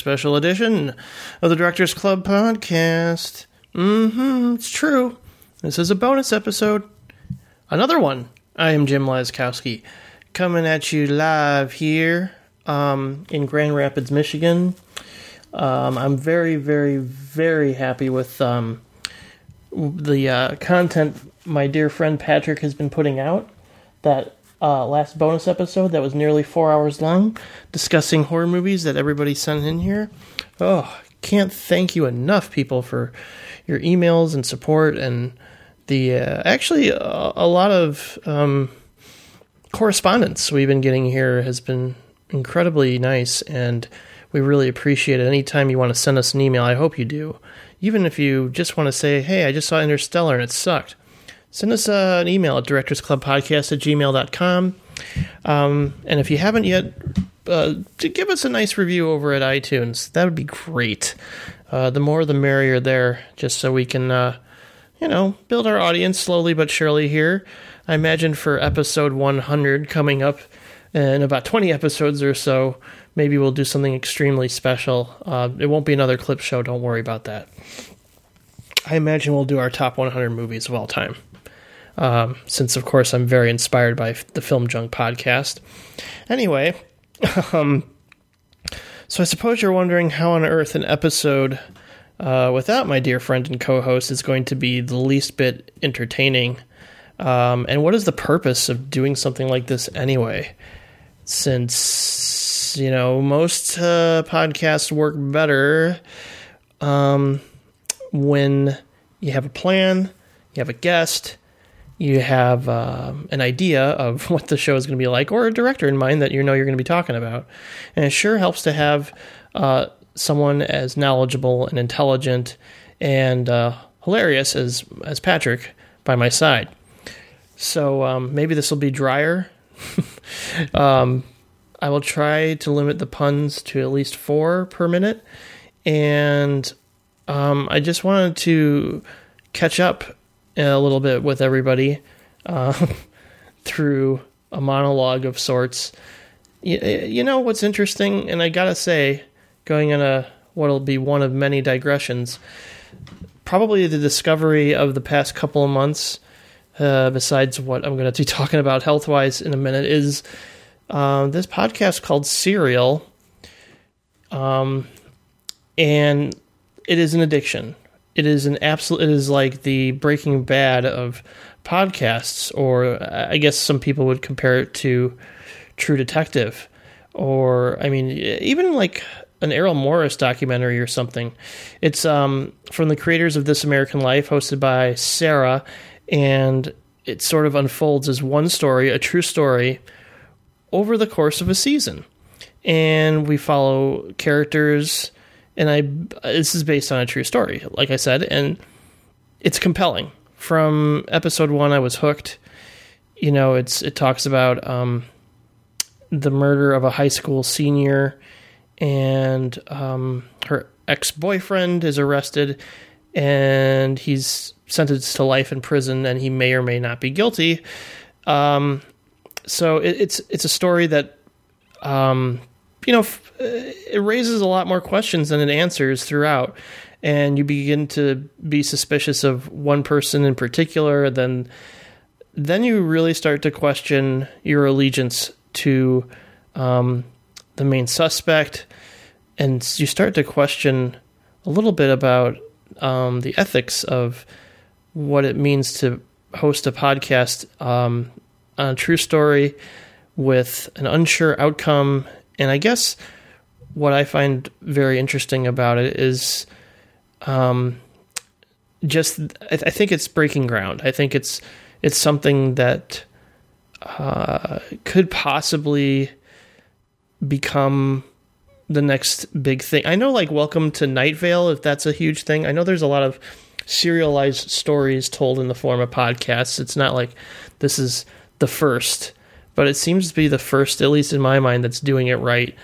special edition of the Directors Club podcast. Mm-hmm, it's true. This is a bonus episode. Another one. I am Jim Laskowski, coming at you live here um, in Grand Rapids, Michigan. Um, I'm very, very, very happy with um, the uh, content my dear friend Patrick has been putting out. That uh, last bonus episode that was nearly four hours long, discussing horror movies that everybody sent in here. Oh, can't thank you enough, people, for your emails and support and the uh, actually a, a lot of um, correspondence we've been getting here has been incredibly nice and we really appreciate it. Anytime you want to send us an email i hope you do. Even if you just want to say hey i just saw interstellar and it sucked send us uh, an email at directorsclubpodcast at gmail.com um, and if you haven't yet uh, give us a nice review over at itunes that would be great. Uh, the more the merrier there just so we can uh, you know build our audience slowly but surely here. I imagine for episode 100 coming up in about 20 episodes or so maybe we'll do something extremely special. Uh, it won't be another clip show don't worry about that. I imagine we'll do our top 100 movies of all time um, since of course I'm very inspired by the Film Junk podcast. Anyway, um, so I suppose you're wondering how on earth an episode uh, without my dear friend and co-host is going to be the least bit entertaining. Um, and what is the purpose of doing something like this anyway? Since you know most uh, podcasts work better um, when you have a plan, you have a guest, you have um, an idea of what the show is going to be like, or a director in mind that you know you're going to be talking about. And it sure helps to have uh, someone as knowledgeable and intelligent and uh, hilarious as as Patrick by my side. So um, maybe this will be drier. um, I will try to limit the puns to at least four per minute, and um, I just wanted to catch up a little bit with everybody uh, through a monologue of sorts. You, you, know what's interesting, and I gotta say, going on a what'll be one of many digressions, probably the discovery of the past couple of months, uh, besides what I'm going to be talking about health wise in a minute, is uh, this podcast called Serial. Um, and it is an addiction it is an absolute. It is like the Breaking Bad of podcasts, or I guess some people would compare it to True Detective, or I mean, even like an Errol Morris documentary or something. It's um, from the creators of This American Life, hosted by Sarah, and it sort of unfolds as one story, a true story, over the course of a season. And we follow characters and I this is based on a true story, like I said, and it's compelling. From episode one, I was hooked. You know, it's it talks about um, the murder of a high school senior, and um, her ex boyfriend is arrested, and he's sentenced to life in prison, and he may or may not be guilty. Um, so it, it's it's a story that um, you know, it raises a lot more questions than it answers throughout. And you begin to be suspicious of one person in particular, then then you really start to question your allegiance to um, the main suspect, and you start to question a little bit about um, the ethics of what it means to host a podcast um, on a true story with an unsure outcome and I guess what I find very interesting about it is um, just I, th- I, think it's breaking ground. I think it's it's something that uh, could possibly become the next big thing. I know, like Welcome to Night Vale, if that's a huge thing. I know there's a lot of serialized stories told in the form of podcasts. It's not like this is the first but it seems to be the first, at least in my mind, that's doing it right.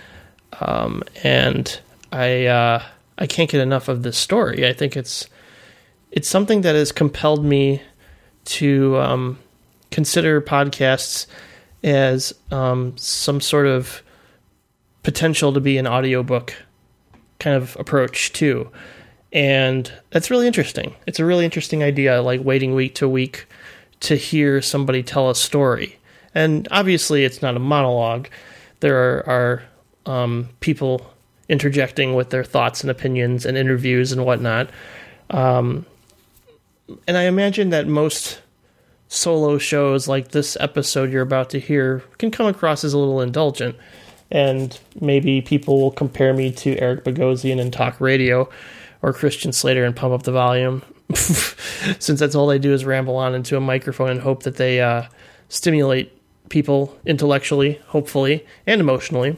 Um, and I uh, I can't get enough of this story. I think it's it's something that has compelled me to um, consider podcasts as um, some sort of potential to be an audiobook kind of approach too. And that's really interesting. It's a really interesting idea, like waiting week to week to hear somebody tell a story. And obviously, it's not a monologue. There are, are um, people interjecting with their thoughts and opinions and interviews and whatnot. Um, and I imagine that most solo shows like this episode you're about to hear can come across as a little indulgent. And maybe people will compare me to Eric Bogosian in talk radio or Christian Slater and pump up the volume. Since that's all they do is ramble on into a microphone and hope that they uh, stimulate people intellectually, hopefully, and emotionally.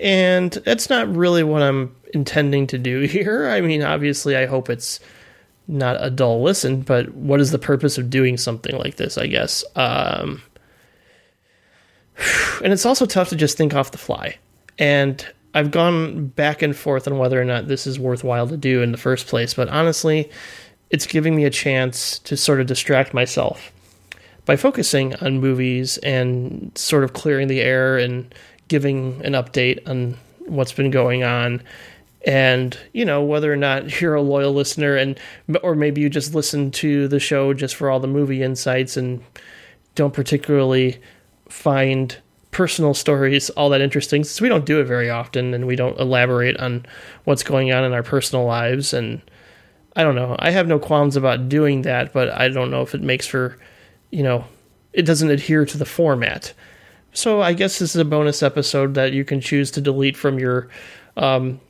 And that's not really what I'm intending to do here. I mean, obviously, I hope it's not a dull listen, but what is the purpose of doing something like this, I guess? Um, and it's also tough to just think off the fly. And I've gone back and forth on whether or not this is worthwhile to do in the first place, but honestly, it's giving me a chance to sort of distract myself by focusing on movies and sort of clearing the air and giving an update on what's been going on and you know whether or not you're a loyal listener and or maybe you just listen to the show just for all the movie insights and don't particularly find personal stories all that interesting since we don't do it very often and we don't elaborate on what's going on in our personal lives and I don't know. I have no qualms about doing that, but I don't know if it makes for, you know, it doesn't adhere to the format. So I guess this is a bonus episode that you can choose to delete from your um,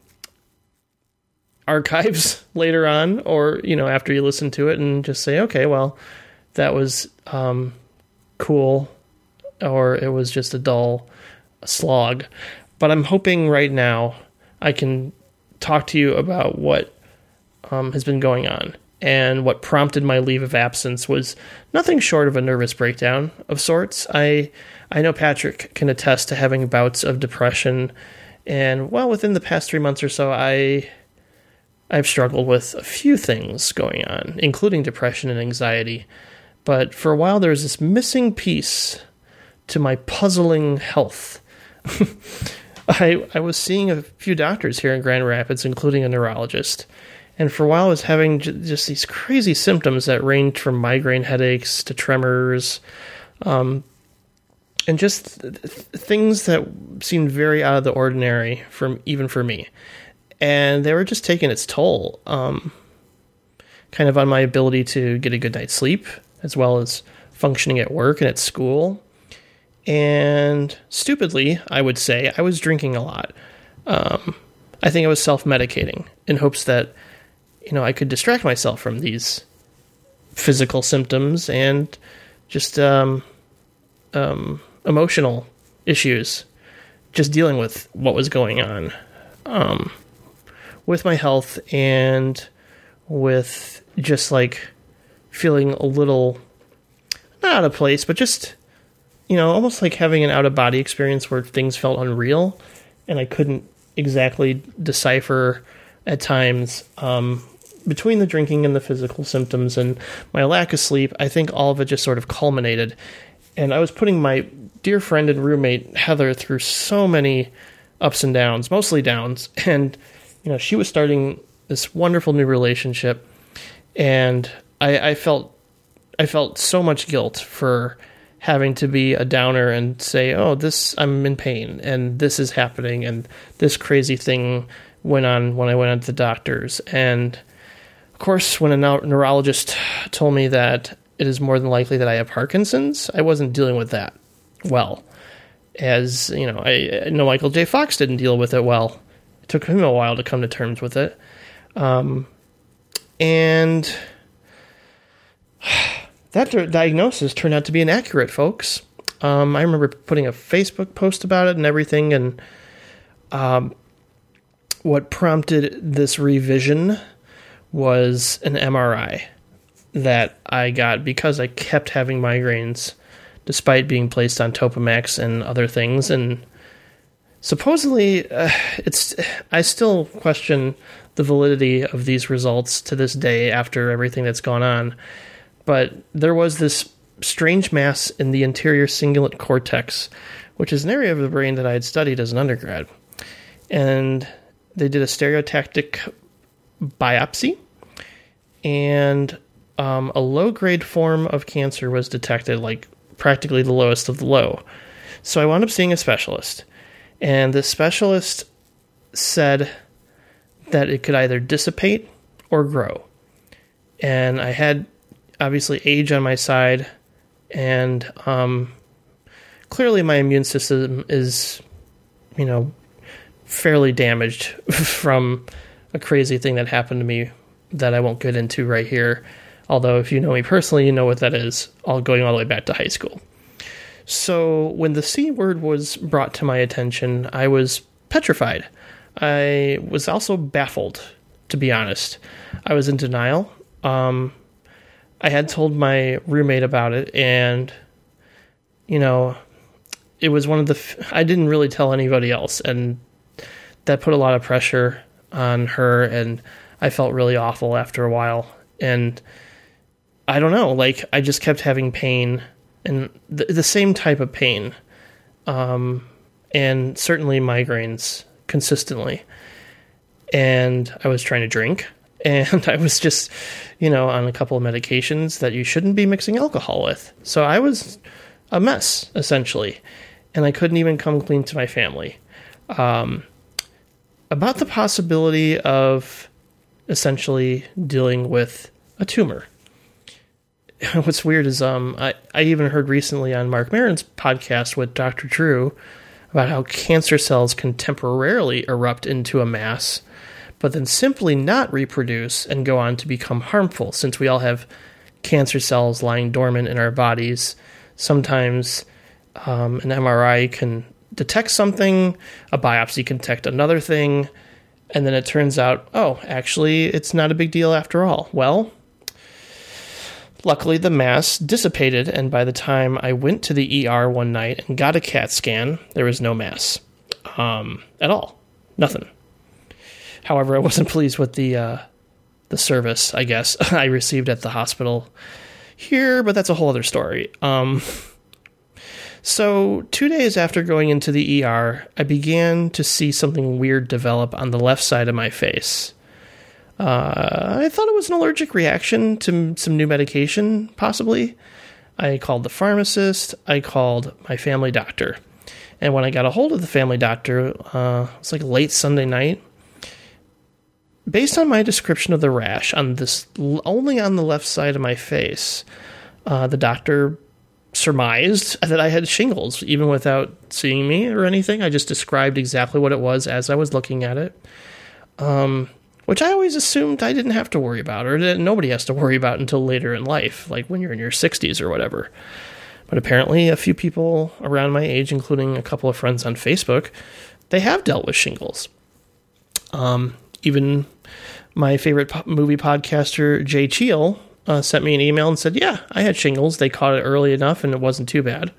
archives later on, or you know after you listen to it, and just say, okay, well, that was um, cool, or it was just a dull slog. But I'm hoping right now I can talk to you about what um, has been going on. And what prompted my leave of absence was nothing short of a nervous breakdown of sorts. I I know Patrick can attest to having bouts of depression, and well, within the past three months or so, I I've struggled with a few things going on, including depression and anxiety. But for a while, there was this missing piece to my puzzling health. I, I was seeing a few doctors here in Grand Rapids, including a neurologist. And for a while, I was having j- just these crazy symptoms that ranged from migraine headaches to tremors, um, and just th- things that seemed very out of the ordinary from even for me and they were just taking its toll, um, kind of on my ability to get a good night's sleep, as well as functioning at work and at school. And stupidly, I would say, I was drinking a lot. Um, I think I was self medicating in hopes that, you know, I could distract myself from these physical symptoms and just um, um, emotional issues, just dealing with what was going on. Um, with my health and with just like feeling a little not out of place, but just you know, almost like having an out of body experience where things felt unreal and I couldn't exactly decipher at times um, between the drinking and the physical symptoms and my lack of sleep. I think all of it just sort of culminated. And I was putting my dear friend and roommate Heather through so many ups and downs, mostly downs, and you know, she was starting this wonderful new relationship, and I, I felt I felt so much guilt for having to be a downer and say, "Oh, this I'm in pain and this is happening and this crazy thing went on when I went to the doctors." And of course, when a neurologist told me that it is more than likely that I have Parkinson's, I wasn't dealing with that well. As you know, I, I know Michael J. Fox didn't deal with it well. It took him a while to come to terms with it. Um, and that diagnosis turned out to be inaccurate, folks. Um, I remember putting a Facebook post about it and everything, and um, what prompted this revision was an MRI that I got because I kept having migraines despite being placed on Topamax and other things. And supposedly, uh, it's I still question the validity of these results to this day after everything that's gone on. But there was this strange mass in the anterior cingulate cortex, which is an area of the brain that I had studied as an undergrad. And they did a stereotactic biopsy, and um, a low grade form of cancer was detected, like practically the lowest of the low. So I wound up seeing a specialist, and the specialist said that it could either dissipate or grow. And I had obviously age on my side, and um, clearly my immune system is, you know, fairly damaged from a crazy thing that happened to me that I won't get into right here. Although, if you know me personally, you know what that is, all going all the way back to high school. So, when the C word was brought to my attention, I was petrified. I was also baffled, to be honest. I was in denial. Um, I had told my roommate about it, and, you know, it was one of the. I didn't really tell anybody else, and that put a lot of pressure on her, and I felt really awful after a while. And I don't know, like I just kept having pain and the, the same type of pain, um, and certainly migraines consistently. And I was trying to drink, and I was just, you know, on a couple of medications that you shouldn't be mixing alcohol with. So I was a mess essentially, and I couldn't even come clean to my family. Um, about the possibility of essentially dealing with a tumor. What's weird is um I, I even heard recently on Marc Maron's podcast with Dr. Drew about how cancer cells can temporarily erupt into a mass, but then simply not reproduce and go on to become harmful since we all have cancer cells lying dormant in our bodies. Sometimes um, an MRI can detect something, a biopsy can detect another thing, and then it turns out, oh, actually, it's not a big deal after all. Well, luckily the mass dissipated, and by the time I went to the ER one night and got a CAT scan, there was no mass um, at all. Nothing. However, I wasn't pleased with the uh, the service. I guess I received at the hospital here, but that's a whole other story. Um, so, two days after going into the ER, I began to see something weird develop on the left side of my face. Uh, I thought it was an allergic reaction to some new medication, possibly. I called the pharmacist, I called my family doctor. And when I got a hold of the family doctor, uh, it's like late Sunday night. Based on my description of the rash on this, only on the left side of my face, uh, the doctor surmised that I had shingles, even without seeing me or anything. I just described exactly what it was as I was looking at it, um, which I always assumed I didn't have to worry about, or that nobody has to worry about until later in life, like when you're in your 60s or whatever. But apparently, a few people around my age, including a couple of friends on Facebook, they have dealt with shingles. Um, even my favorite po- movie podcaster, Jay Cheel, uh, sent me an email and said, "Yeah, I had shingles. They caught it early enough, and it wasn't too bad."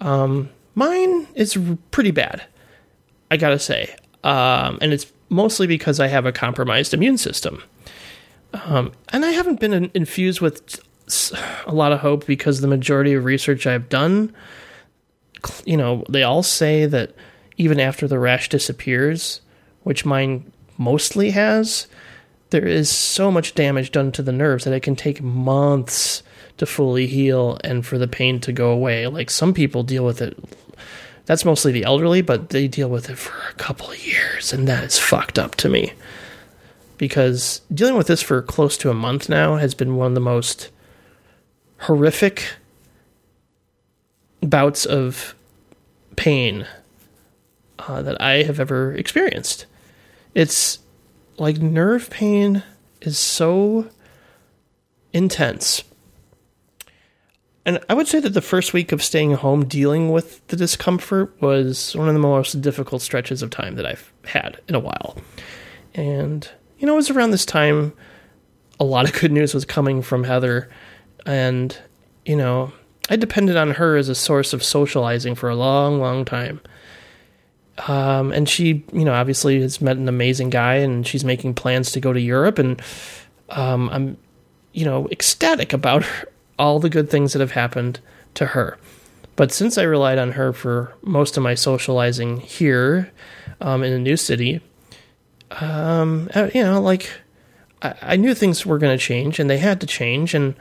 Um, mine is pretty bad, I gotta say, um, and it's mostly because I have a compromised immune system, um, and I haven't been in- infused with a lot of hope because the majority of research I've done, you know, they all say that even after the rash disappears, which mine mostly has, there is so much damage done to the nerves that it can take months to fully heal and for the pain to go away. Like some people deal with it. That's mostly the elderly, but they deal with it for a couple of years, and that is fucked up to me. Because dealing with this for close to a month now has been one of the most horrific bouts of pain uh, that I have ever experienced. It's like nerve pain is so intense. And I would say that the first week of staying home dealing with the discomfort was one of the most difficult stretches of time that I've had in a while. And, you know, it was around this time a lot of good news was coming from Heather. And, you know, I depended on her as a source of socializing for a long, long time. Um, and she, you know, obviously has met an amazing guy, and she's making plans to go to Europe, and um, I'm, you know, ecstatic about her, all the good things that have happened to her. But since I relied on her for most of my socializing here um, in a new city, um, uh, you know, like I, I knew things were going to change, and they had to change, and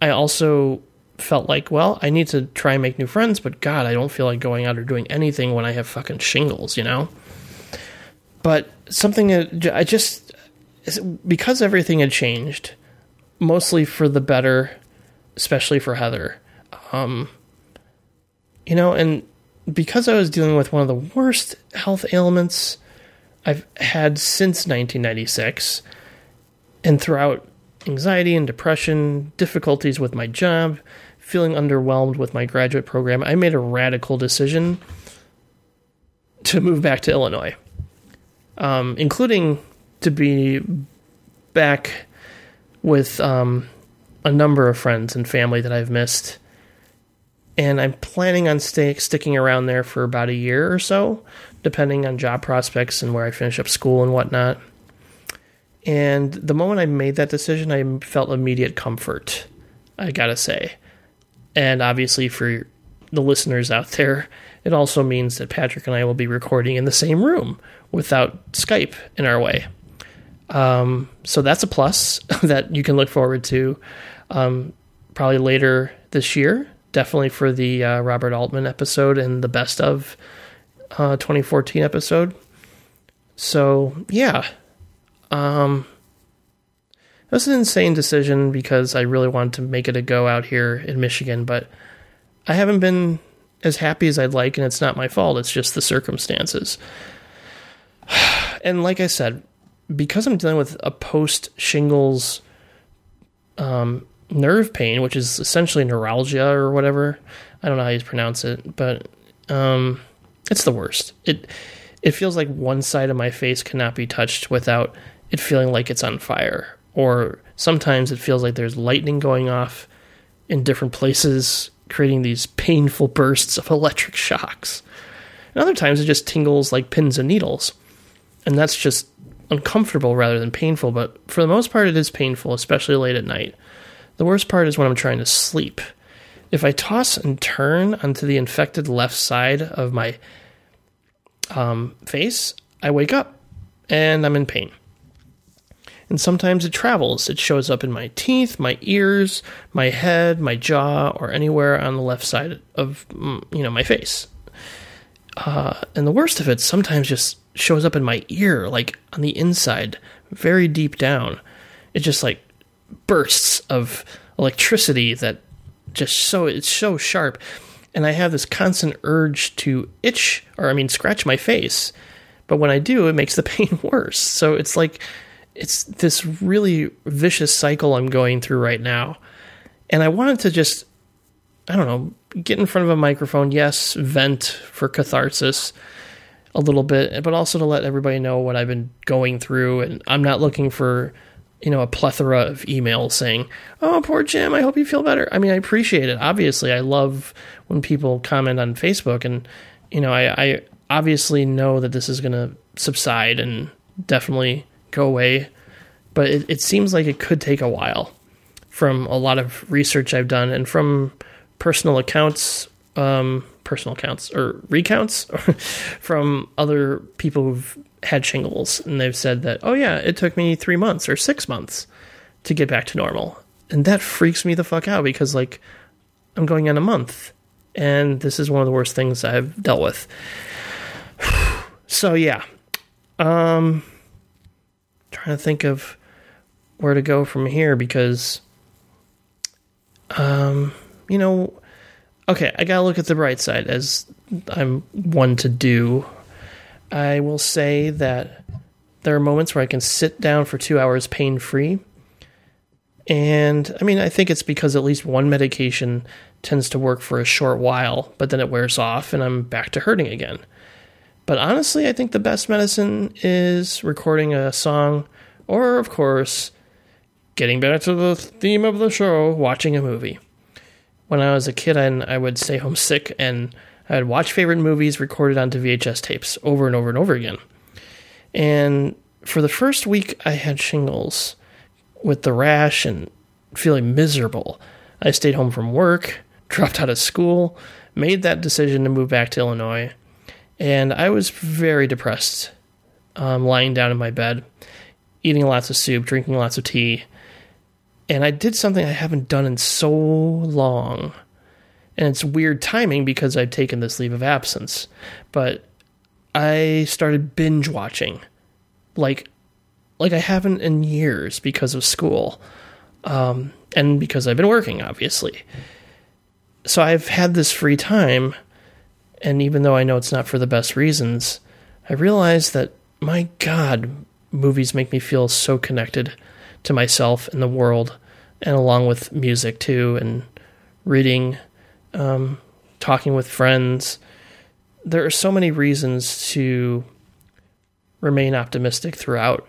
I also felt like, well, I need to try and make new friends, but God, I don't feel like going out or doing anything when I have fucking shingles, you know? But something that I just, because everything had changed, mostly for the better, especially for Heather, um, you know, and because I was dealing with one of the worst health ailments I've had since 1996, and throughout anxiety and depression, difficulties with my job, feeling underwhelmed with my graduate program, I made a radical decision to move back to Illinois, um, including to be back with um, a number of friends and family that I've missed. And I'm planning on stay, sticking around there for about a year or so, depending on job prospects and where I finish up school and whatnot. And the moment I made that decision, I felt immediate comfort, I gotta say. And obviously, for the listeners out there, it also means that Patrick and I will be recording in the same room without Skype in our way. Um, so that's a plus that you can look forward to um, probably later this year. Definitely for the uh, Robert Altman episode and the best of uh, 2014 episode. So, yeah, um, was an insane decision because I really wanted to make it a go out here in Michigan, but I haven't been as happy as I'd like, and it's not my fault. It's just the circumstances. And like I said, because I'm dealing with a post shingles um, nerve pain, which is essentially neuralgia or whatever. I don't know how you pronounce it, but um, it's the worst. It it feels like one side of my face cannot be touched without it feeling like it's on fire. Or sometimes it feels like there's lightning going off in different places, creating these painful bursts of electric shocks. And other times it just tingles like pins and needles. And that's just uncomfortable rather than painful, but for the most part, it is painful, especially late at night. The worst part is when I'm trying to sleep. If I toss and turn onto the infected left side of my um, face, I wake up and I'm in pain and sometimes it travels. It shows up in my teeth, my ears, my head, my jaw, or anywhere on the left side of mm, you know my face. Uh, and the worst of it sometimes just shows up in my ear, like on the inside, very deep down. It just like bursts of electricity that just so it's so sharp, and I have this constant urge to itch or I mean scratch my face. But when I do, it makes the pain worse. So it's like it's this really vicious cycle I'm going through right now. And I wanted to just, I don't know, get in front of a microphone, yes, vent for catharsis a little bit, but also to let everybody know what I've been going through. And I'm not looking for, you know, a plethora of emails saying, oh, poor Jim, I hope you feel better. I mean, I appreciate it. Obviously, I love when people comment on Facebook. And, you know, I, I obviously know that this is going to subside and definitely go away, but it, it seems like it could take a while from a lot of research I've done and from personal accounts, um, personal accounts or recounts from other people who've had shingles, and they've said that, oh yeah, it took me three months or six months to get back to normal, and that freaks me the fuck out because like I'm going on a month, and this is one of the worst things I've dealt with. so yeah, um, trying to think of where to go from here because um you know okay i gotta look at the bright side as i'm one to do. I will say that there are moments where i can sit down for two hours pain free and i mean i think it's because at least one medication tends to work for a short while but then it wears off and i'm back to hurting again but honestly, I think the best medicine is recording a song, or, of course, getting back to the theme of the show, watching a movie. when I was a kid and I would stay home sick and I would watch favorite movies recorded onto VHS tapes over and over and over again. And for the first week, I had shingles with the rash and feeling miserable. I stayed home from work, dropped out of school, made that decision to move back to Illinois, and I was very depressed, um, lying down in my bed, eating lots of soup, drinking lots of tea. And I did something I haven't done in so long. And it's weird timing because I've taken this leave of absence. But I started binge watching like like I haven't in years because of school. Um, and because I've been working, obviously. So I've had this free time, and even though I know it's not for the best reasons, I realize that, my God, movies make me feel so connected to myself and the world, and along with music too, and reading, um, talking with friends. There are so many reasons to remain optimistic throughout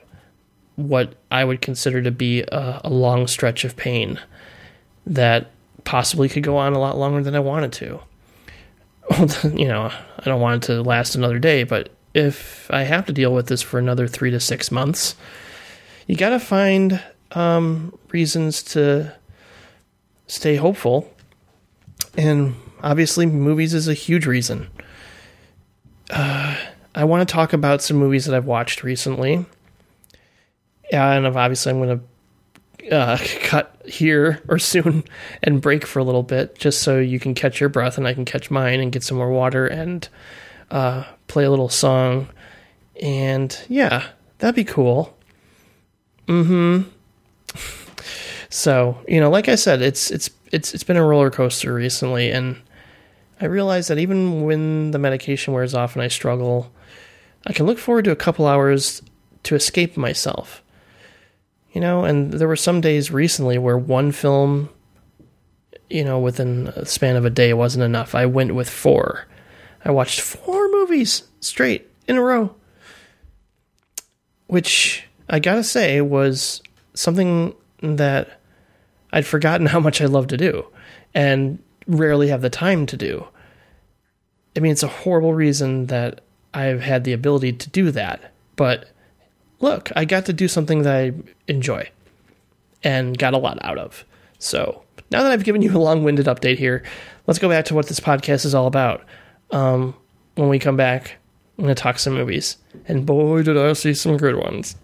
what I would consider to be a, a, long stretch of pain that possibly could go on a lot longer than I wanted to. you know, I don't want it to last another day, but if I have to deal with this for another three to six months, you got to find um, reasons to stay hopeful. And obviously, movies is a huge reason. Uh, I want to talk about some movies that I've watched recently. And obviously I'm going to uh, cut here or soon and break for a little bit just so you can catch your breath and I can catch mine and get some more water and uh, play a little song. And yeah, that'd be cool. Mm-hmm. so, you know, like I said, it's it's it's it's been a roller coaster recently and I realize that even when the medication wears off and I struggle, I can look forward to a couple hours to escape myself. You know, and there were some days recently where one film, you know, within a span of a day wasn't enough. I went with four. I watched four movies straight in a row. Which I gotta say was something that I'd forgotten how much I love to do and rarely have the time to do. I mean, it's a horrible reason that I've had the ability to do that. But look, I got to do something that I enjoy and got a lot out of. So now that I've given you a long winded update here, let's go back to what this podcast is all about. Um, when we come back, I'm going to talk some movies. And boy, did I see some good ones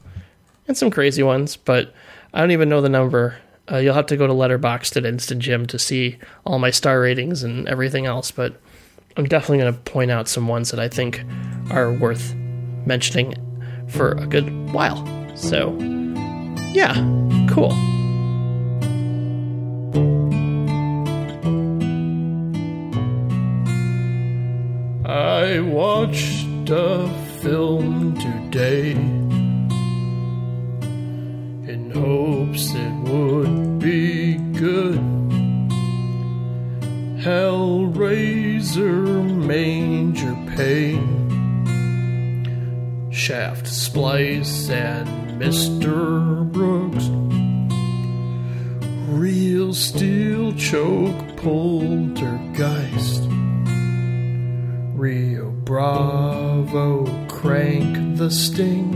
and some crazy ones, but I don't even know the number. Uh, you'll have to go to Letterboxd at Instant Jim to see all my star ratings and everything else, but I'm definitely going to point out some ones that I think are worth mentioning for a good while. So, yeah, cool. I watched a film today in hopes it would be good. Hellraiser Manger Pain Shaft Splice and Mr. Brooks Real Steel Choke Poltergeist Rio Bravo Crank the Sting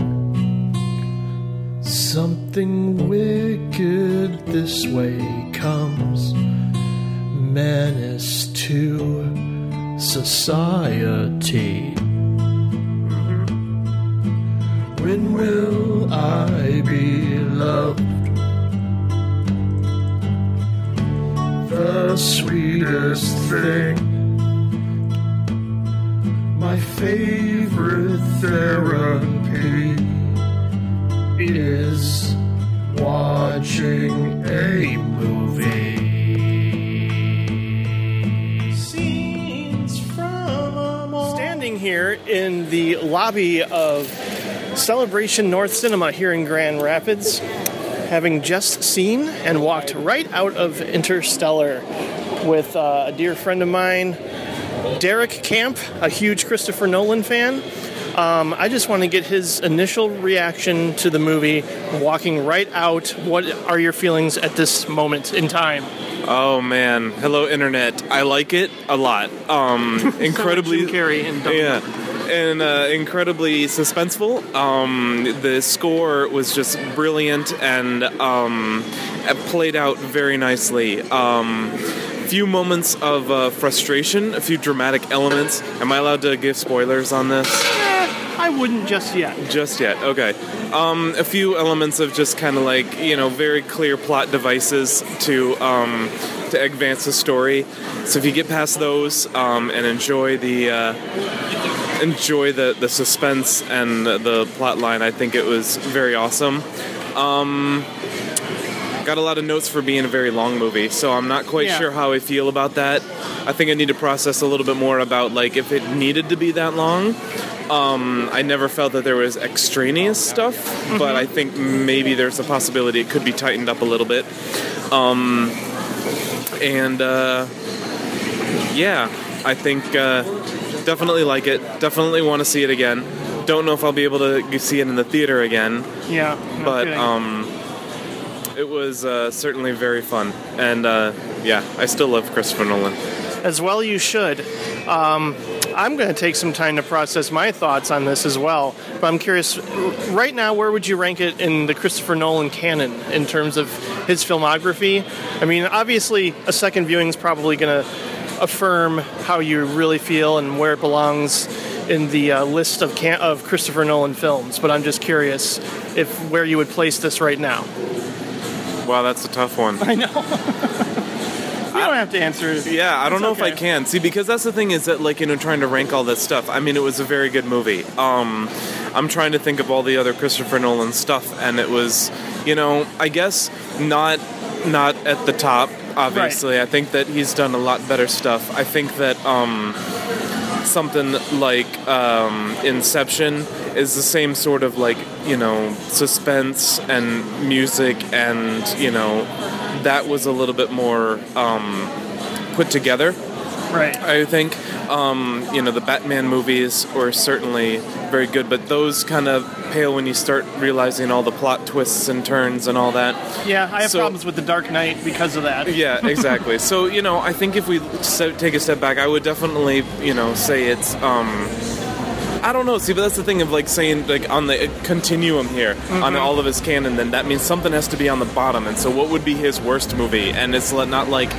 Something wicked this way comes menace to society. When will I be loved? The sweetest thing. My favorite therapy is watching a movie. Standing here in the lobby of Celebration North Cinema here in Grand Rapids, having just seen and walked right out of Interstellar with uh, a dear friend of mine, Derek Camp, a huge Christopher Nolan fan. Um, I just want to get his initial reaction to the movie, walking right out. What are your feelings at this moment in time? Oh man, hello internet. I like it a lot. Um, incredibly, Carrey in Double yeah, and uh, incredibly suspenseful. Um, the score was just brilliant and um, played out very nicely. Um, few moments of uh, frustration, a few dramatic elements. Am I allowed to give spoilers on this? I wouldn't just yet. Just yet, okay. Um, a few elements of just kind of like you know very clear plot devices to um, to advance the story. So if you get past those um, and enjoy the uh, enjoy the the suspense and the plot line, I think it was very awesome. Um, got a lot of notes for being a very long movie, so I'm not quite Yeah. sure how I feel about that. I think I need to process a little bit more about like if it needed to be that long. Um, I never felt that there was extraneous stuff, but I think maybe there's a possibility it could be tightened up a little bit. Um, and uh, yeah, I think uh, definitely like it. Definitely want to see it again. Don't know if I'll be able to see it in the theater again, Yeah, no but um, it was uh, certainly very fun. And uh, yeah, I still love Christopher Nolan. as well you should. Um, I'm going to take some time to process my thoughts on this as well. But I'm curious, right now, where would you rank it in the Christopher Nolan canon in terms of his filmography? I mean, obviously, a second viewing is probably going to affirm how you really feel and where it belongs in the uh, list of can- of Christopher Nolan films. But I'm just curious if where you would place this right now. Wow, that's a tough one. I know. You don't have to answer. Yeah, I don't It's know if I can. See, because that's the thing is that, like, you know, trying to rank all this stuff. I mean, it was a very good movie. Um, I'm trying to think of all the other Christopher Nolan stuff, and it was, you know, I guess not not at the top. Obviously, I think that he's done a lot better stuff. I think that um, something like um, Inception is the same sort of like you know suspense and music and you know that was a little bit more um, put together. Right. I think um, you know the Batman movies were certainly very good, but those kind of pale when you start realizing all the plot twists and turns and all that. Yeah, I have So- problems with The Dark Knight because of that. Yeah, exactly. so you know, I think if we take a step back, I would definitely you know say it's. Um, I don't know. See, but that's the thing of like saying like on the continuum here on all of his canon. Then that means something has to be on the bottom. And so, what would be his worst movie? And it's not like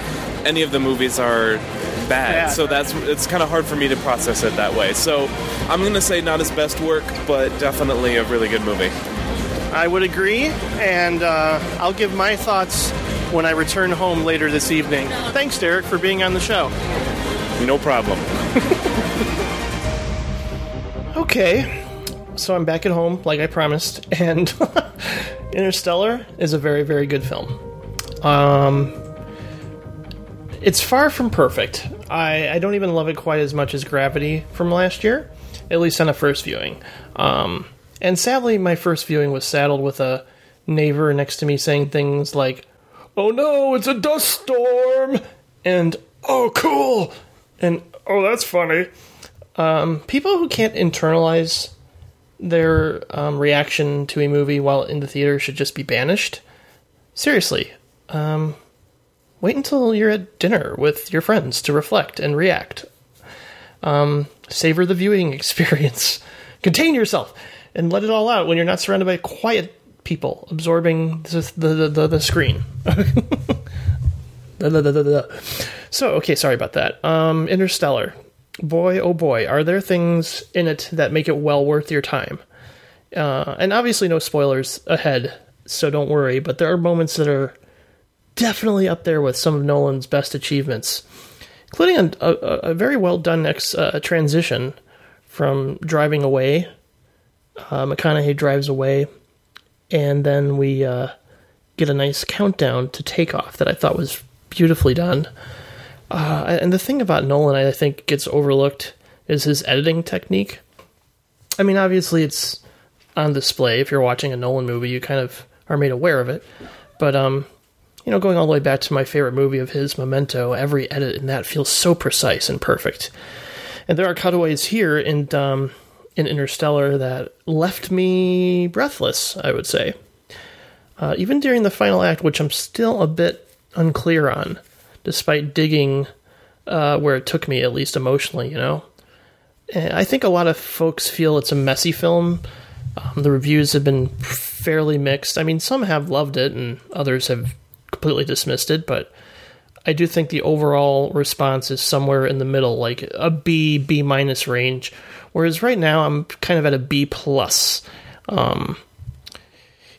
any of the movies are bad. Bad, so that's it's kind of hard for me to process it that way. So I'm gonna say not his best work, but definitely a really good movie. I would agree, and uh, I'll give my thoughts when I return home later this evening. Thanks, Derek, for being on the show. No problem. Okay, so I'm back at home, like I promised, and Interstellar is a very, very good film. Um, it's far from perfect. I, I don't even love it quite as much as Gravity from last year, at least on a first viewing. Um, and sadly, my first viewing was saddled with a neighbor next to me saying things like, "Oh no, it's a dust storm," and "Oh cool," and "Oh that's funny." People who can't internalize their um, reaction to a movie while in the theater should just be banished. Seriously, um, wait until you're at dinner with your friends to reflect and react. Um, savor the viewing experience. Contain yourself and let it all out when you're not surrounded by quiet people absorbing the the the, the, screen. So, okay, sorry about that. Um, Interstellar. Boy, oh boy, are there things in it that make it well worth your time. Uh, and obviously, no spoilers ahead, so don't worry, but there are moments that are definitely up there with some of Nolan's best achievements, including a, a, a very well done next uh, transition from driving away. Uh, McConaughey drives away, and then we uh, get a nice countdown to takeoff that I thought was beautifully done. Uh, and the thing about Nolan, I think, gets overlooked is his editing technique. I mean, obviously, it's on display. If you're watching a Nolan movie, you kind of are made aware of it. But, um, you know, going all the way back to my favorite movie of his, Memento, every edit in that feels so precise and perfect. And there are cutaways here in um, in Interstellar that left me breathless. I would say, uh, even during the final act, which I'm still a bit unclear on. Despite digging uh, where it took me, at least emotionally, you know. And I think a lot of folks feel it's a messy film. Um, the reviews have been fairly mixed. I mean, some have loved it, and others have completely dismissed it. But I do think the overall response is somewhere in the middle, like a B, B minus range. Whereas right now, I'm kind of at a B plus. Um,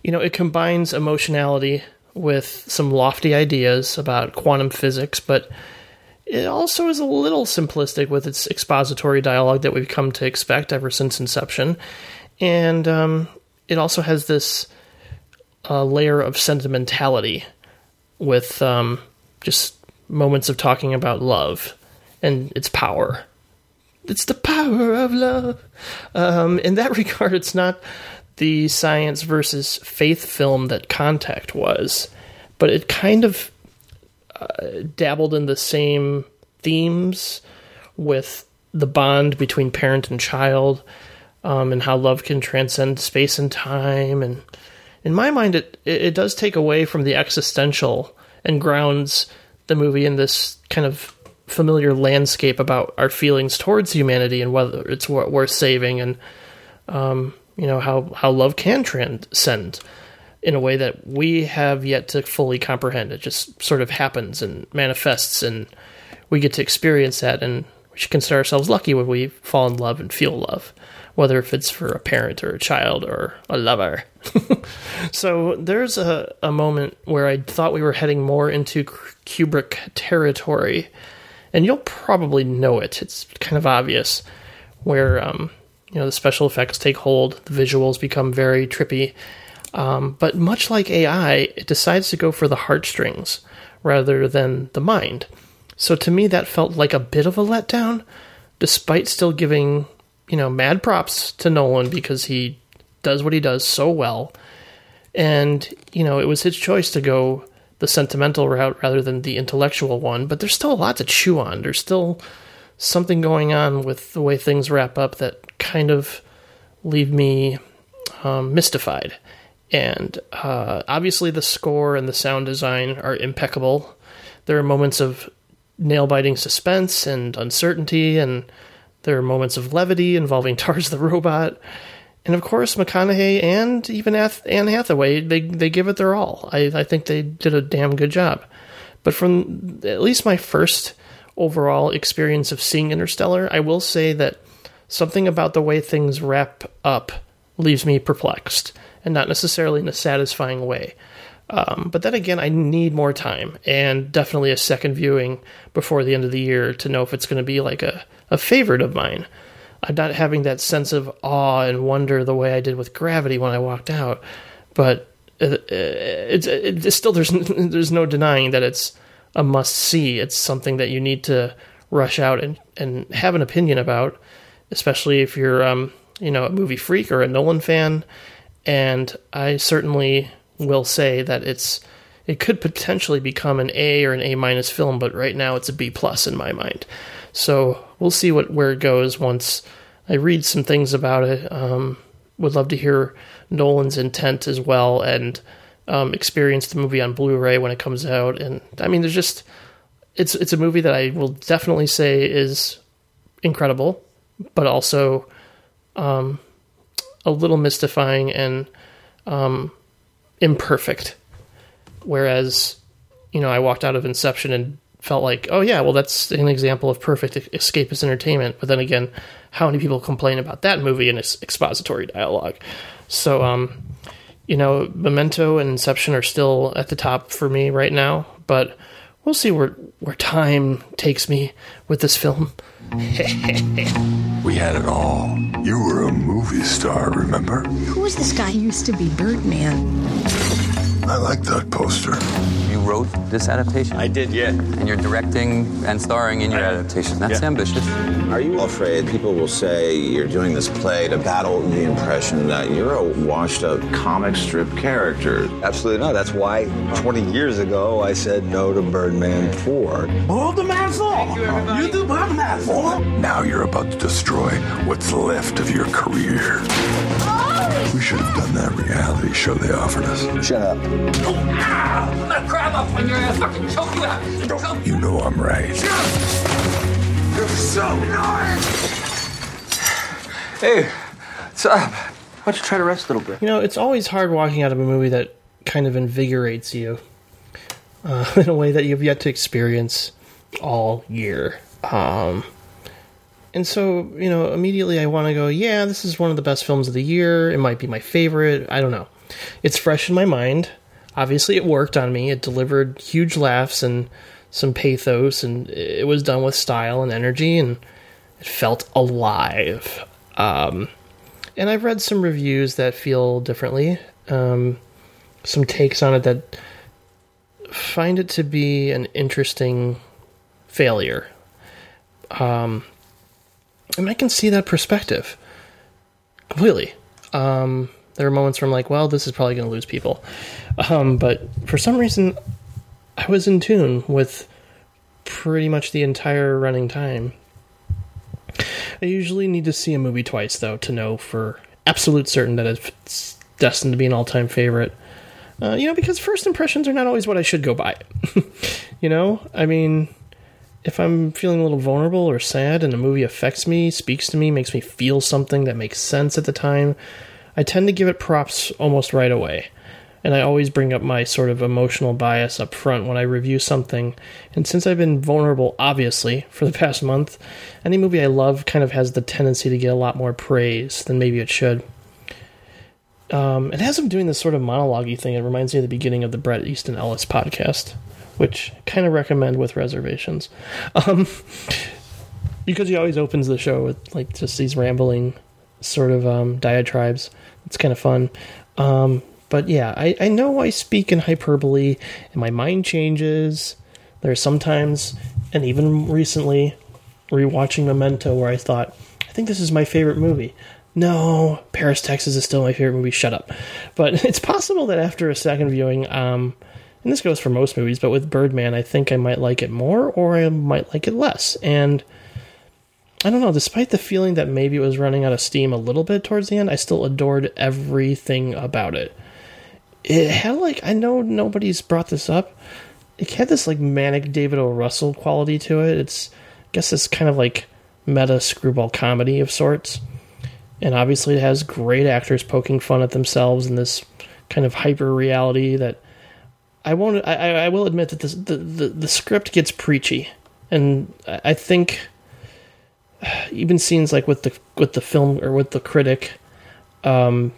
you know, it combines emotionality with some lofty ideas about quantum physics, but it also is a little simplistic with its expository dialogue that we've come to expect ever since Inception. And um, it also has this uh, layer of sentimentality with um, just moments of talking about love and its power. It's the power of love. Um, in that regard, it's not the science versus faith film that Contact was, but it kind of uh, dabbled in the same themes with the bond between parent and child um, and how love can transcend space and time. And in my mind, it, it does take away from the existential and grounds the movie in this kind of familiar landscape about our feelings towards humanity and whether it's worth saving and um, you know how how love can transcend in a way that we have yet to fully comprehend. It just sort of happens and manifests, and we get to experience that. And we should consider ourselves lucky when we fall in love and feel love, whether if it's for a parent or a child or a lover. so there's a, a moment where I thought we were heading more into Kubrick territory, and you'll probably know it. It's kind of obvious where um, you know the special effects take hold, the visuals become very trippy um, but much like AI, it decides to go for the heartstrings rather than the mind. So to me, that felt like a bit of a letdown, despite still giving, you know, mad props to Nolan because he does what he does so well. And, you know, it was his choice to go the sentimental route rather than the intellectual one, but there's still a lot to chew on. There's still something going on with the way things wrap up that kind of leave me um, mystified. And uh, obviously, the score and the sound design are impeccable. There are moments of nail biting suspense and uncertainty, and there are moments of levity involving Tars the robot. And of course, McConaughey and even Anne Hathaway, they, they give it their all. I, I think they did a damn good job. But from at least my first overall experience of seeing Interstellar, I will say that something about the way things wrap up leaves me perplexed and not necessarily in a satisfying way. Um, but then again, I need more time and definitely a second viewing before the end of the year to know if it's going to be like a, a favorite of mine. I'm not having that sense of awe and wonder the way I did with Gravity when I walked out, but it, it's, it's still there's there's no denying that it's a must see. It's something that you need to rush out and, and have an opinion about, especially if you're um, you know a movie freak or a Nolan fan and I certainly will say that it's it could potentially become an A or an A minus film, but right now it's a B plus in my mind. So we'll see what where it goes once I read some things about it. Um, would love to hear Nolan's intent as well, and um, experience the movie on Blu-ray when it comes out. And I mean, there's just it's it's a movie that I will definitely say is incredible, but also um, a little mystifying and um, imperfect. Whereas, you know, I walked out of Inception and felt like, oh yeah, well that's an example of perfect escapist entertainment. But then again, how many people complain about that movie and its expository dialogue? So, um, you know, Memento and Inception are still at the top for me right now, but we'll see where where time takes me with this film. we had it all. You were a movie star, remember? Who was this guy? He used to be Birdman. I like that poster. You wrote this adaptation? I did, yeah. And you're directing and starring in your adaptation. That's yeah. ambitious. Are you afraid people will say you're doing this play to battle the impression that you're a washed up comic strip character? Absolutely not. That's why 20 years ago I said no to Birdman 4. Hold the man asshole. You think I'm an asshole? Now you're about to destroy what's left of your career. Oh! We should have done that reality show they offered us. Shut up. I'm gonna grab up on your ass, fucking choke you out. Choke You know I'm right. You're so annoying. Hey, what's up? Why don't you try to rest a little bit? You know, it's always hard walking out of a movie that kind of invigorates you uh, in a way that you've yet to experience all year. Um, and so, you know, immediately I want to go, yeah, this is one of the best films of the year. It might be my favorite. I don't know. It's fresh in my mind. Obviously, it worked on me. It delivered huge laughs and some pathos, and it was done with style and energy, and it felt alive. Um, and I've read some reviews that feel differently. Um, some takes on it that find it to be an interesting failure. Um, and I can see that perspective completely. Um, there are moments where I'm like, well, this is probably going to lose people. Um, but for some reason, I was in tune with pretty much the entire running time. I usually need to see a movie twice, though, to know for absolute certain that it's destined to be an all time favorite. Uh, you know, because first impressions are not always what I should go by. you know, I mean, if I'm feeling a little vulnerable or sad and a movie affects me, speaks to me, makes me feel something that makes sense at the time, I tend to give it props almost right away. And I always bring up my sort of emotional bias up front when I review something. And since I've been vulnerable, obviously, for the past month, any movie I love kind of has the tendency to get a lot more praise than maybe it should. Um, as I'm doing this sort of monologue thing, it reminds me of the beginning of the Bret Easton Ellis podcast, which I kind of recommend with reservations. Um, because he always opens the show with like just these rambling sort of um, diatribes. It's kind of fun. But yeah, I, I know I speak in hyperbole and my mind changes. There are sometimes, and even recently, rewatching Memento where I thought, I think this is my favorite movie. No, Paris, Texas is still my favorite movie. Shut up. But it's possible that after a second viewing, um, and this goes for most movies, but with Birdman, I think I might like it more or I might like it less. And I don't know, despite the feeling that maybe it was running out of steam a little bit towards the end, I still adored everything about it. It had like, I know nobody's brought this up, it had this like manic David O. Russell quality to it. It's, I guess it's kind of like meta screwball comedy of sorts. And obviously, it has great actors poking fun at themselves in this kind of hyper reality that I won't. I, I will admit that this, the, the the script gets preachy, and I think even scenes like with the with the film or with the critic um,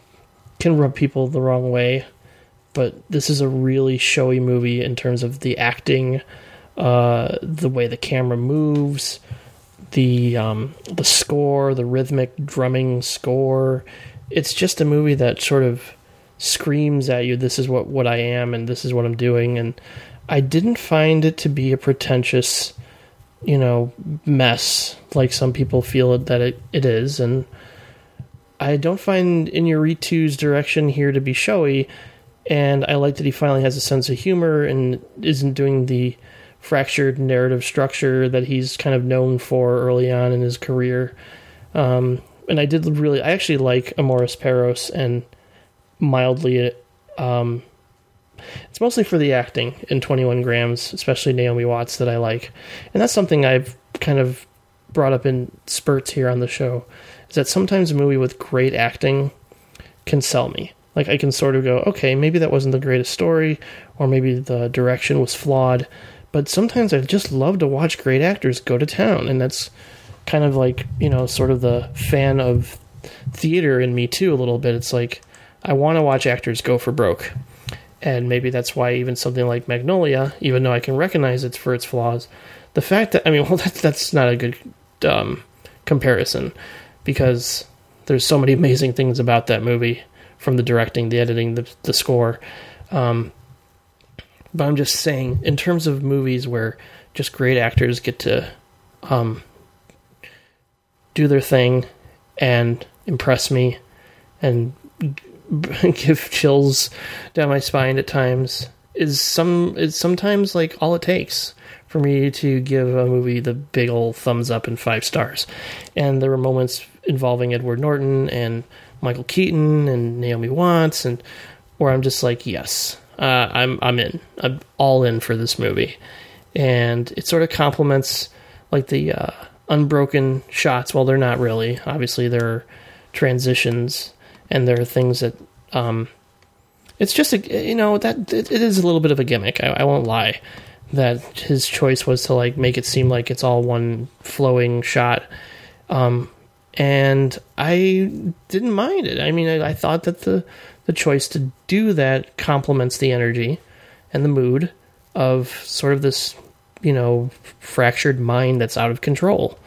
can rub people the wrong way. But this is a really showy movie in terms of the acting, uh, the way the camera moves, the um, the score, the rhythmic drumming score. It's just a movie that sort of screams at you, "This is what what I am, and this is what I'm doing." And I didn't find it to be a pretentious, you know, mess like some people feel it, that it, it is. And I don't find Inarritu's direction here to be showy. And I like that he finally has a sense of humor and isn't doing the fractured narrative structure that he's kind of known for early on in his career. Um, and I did really, I actually like Amores Perros and mildly, um, it's mostly for the acting in 21 grams, especially Naomi Watts that I like. And that's something I've kind of brought up in spurts here on the show is that sometimes a movie with great acting can sell me. Like I can sort of go, okay, maybe that wasn't the greatest story, or maybe the direction was flawed, but sometimes I just love to watch great actors go to town, and that's kind of like you know, sort of the fan of theater in me too. A little bit. It's like I want to watch actors go for broke, and maybe that's why even something like Magnolia, even though I can recognize it for its flaws, the fact that I mean, well, that's that's not a good um, comparison because there's so many amazing things about that movie from the directing, the editing, the the score. Um, but I'm just saying, in terms of movies where just great actors get to um, do their thing and impress me and give chills down my spine at times is some is sometimes like all it takes for me to give a movie the big old thumbs up and five stars. And there were moments involving Edward Norton and Michael Keaton and Naomi Watts, and where I'm just like, yes, uh, I'm I'm in. I'm all in for this movie, and it sort of complements like the uh, unbroken shots. Well, they're not really. Obviously, there are transitions and there are things that um, it's just a you know that it, it is a little bit of a gimmick. I, I won't lie that his choice was to like make it seem like it's all one flowing shot. Um, and I didn't mind it. I mean, I, I, thought that the the choice to do that complements the energy and the mood of sort of this, you know, fractured mind that's out of control.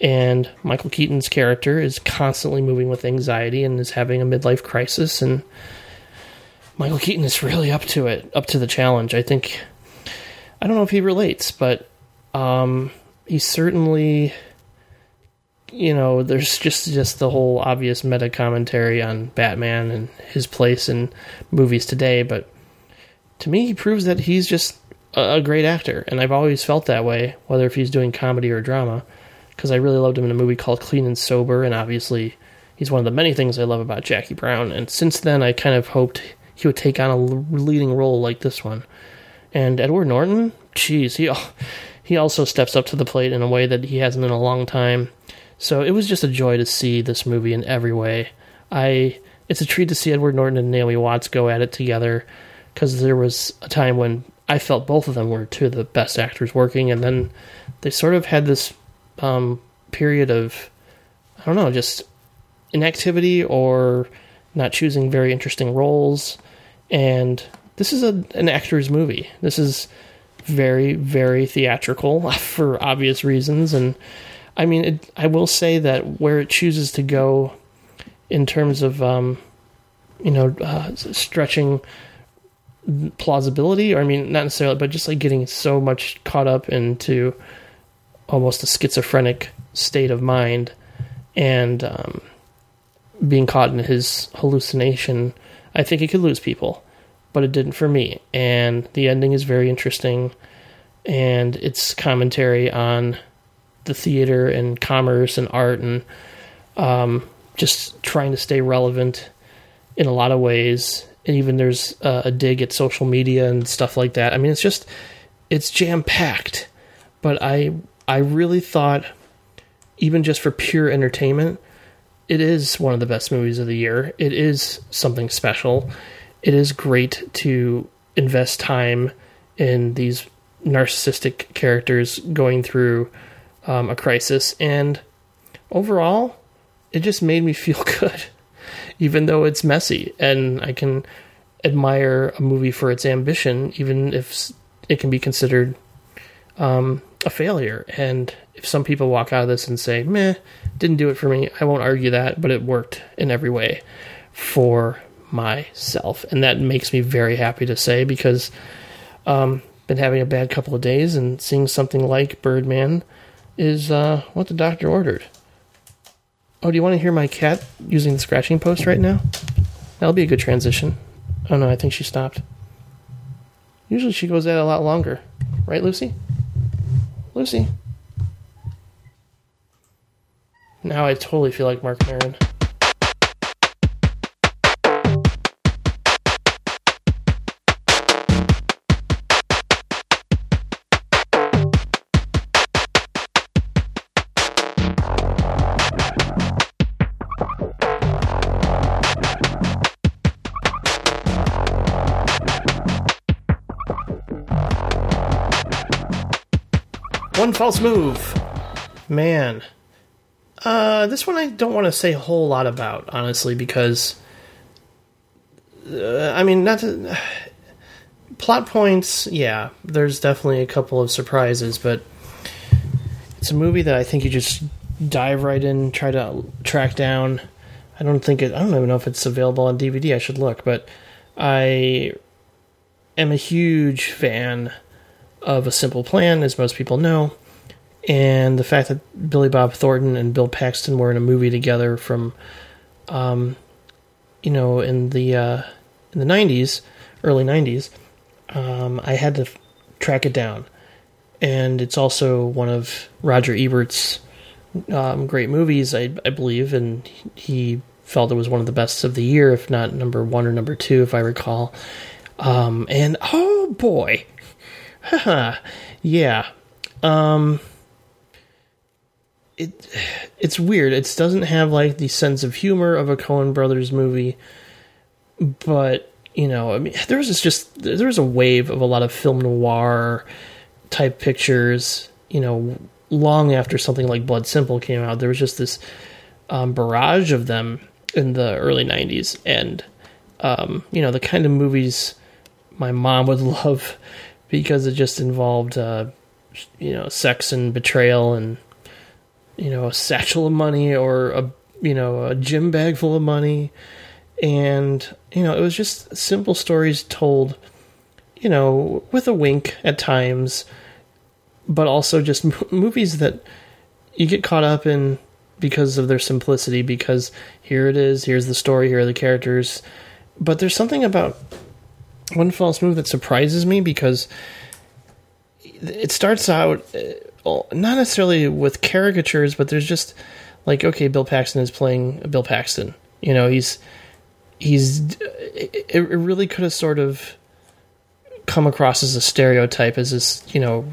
And Michael Keaton's character is constantly moving with anxiety and is having a midlife crisis. And Michael Keaton is really up to it, up to the challenge. I think I don't know if he relates, but um, he certainly, you know, there's just just the whole obvious meta commentary on Batman and his place in movies today. But to me, he proves that he's just a, great actor, and I've always felt that way, whether if he's doing comedy or drama, because I really loved him in a movie called Clean and Sober, and obviously he's one of the many things I love about Jackie Brown. And since then, I kind of hoped he would take on a leading role like this one and Edward Norton, geez, he he also steps up to the plate in a way that he hasn't in a long time. So it was just a joy to see this movie in every way. I it's a treat to see Edward Norton and Naomi Watts go at it together because there was a time when I felt both of them were two of the best actors working, and then they sort of had this um, period of I don't know, just inactivity or not choosing very interesting roles, and this is a, an actor's movie. This is very, very theatrical for obvious reasons. And I mean, it, I will say that where it chooses to go in terms of, um, you know, uh, stretching plausibility, or I mean, not necessarily, but just like getting so much caught up into almost a schizophrenic state of mind and um, being caught in his hallucination, I think it could lose people but it didn't for me. And the ending is very interesting, and it's commentary on the theater and commerce and art and um, just trying to stay relevant in a lot of ways. And even there's a, a dig at social media and stuff like that. I mean, it's just it's jam packed. But I I really thought, even just for pure entertainment, it is one of the best movies of the year. It is something special it is great to invest time in these narcissistic characters going through um, a crisis. And overall, it just made me feel good, even though it's messy. And I can admire a movie for its ambition, even if it can be considered um, a failure. And if some people walk out of this and say, meh, didn't do it for me, I won't argue that, but it worked in every way for myself, and that makes me very happy to say because um, been having a bad couple of days, and seeing something like Birdman is uh, what the doctor ordered. Oh, do you want to hear my cat using the scratching post right now? That'll be a good transition. Oh no, I think she stopped. Usually she goes at it a lot longer. Right, Lucy? Lucy? Now I totally feel like Marc Maron. False move. Man. Uh, this one I don't want to say a whole lot about, honestly, because. Uh, I mean, not to, plot points, yeah, there's definitely a couple of surprises, but it's a movie that I think you just dive right in, try to track down. I don't think it, I don't even know if it's available on DVD, I should look, but I am a huge fan of A Simple Plan, as most people know. And the fact that Billy Bob Thornton and Bill Paxton were in a movie together from, um, you know, in the uh, in the '90s, early '90s, um, I had to f- track it down. and it's also one of Roger Ebert's um, great movies, I, I believe, and he felt it was one of the best of the year, if not number one or number two, if I recall. Um, and oh boy, yeah, um, it it's weird. It doesn't have like the sense of humor of a Coen Brothers movie, but you know, I mean, there was just there was a wave of a lot of film noir type pictures. You know, long after something like Blood Simple came out, there was just this um, barrage of them in the early '90s, and um, you know, the kind of movies my mom would love because it just involved, uh, you know, sex and betrayal and you know a satchel of money or a you know a gym bag full of money. And you know it was just simple stories told you know with a wink at times but also just m- movies that you get caught up in because of their simplicity because here it is here's the story here are the characters. But there's something about one false move that surprises me because it starts out uh, not necessarily with caricatures, but there's just like okay, Bill Paxton is playing Bill Paxton. You know, he's he's it, it really could have sort of come across as a stereotype, as this you know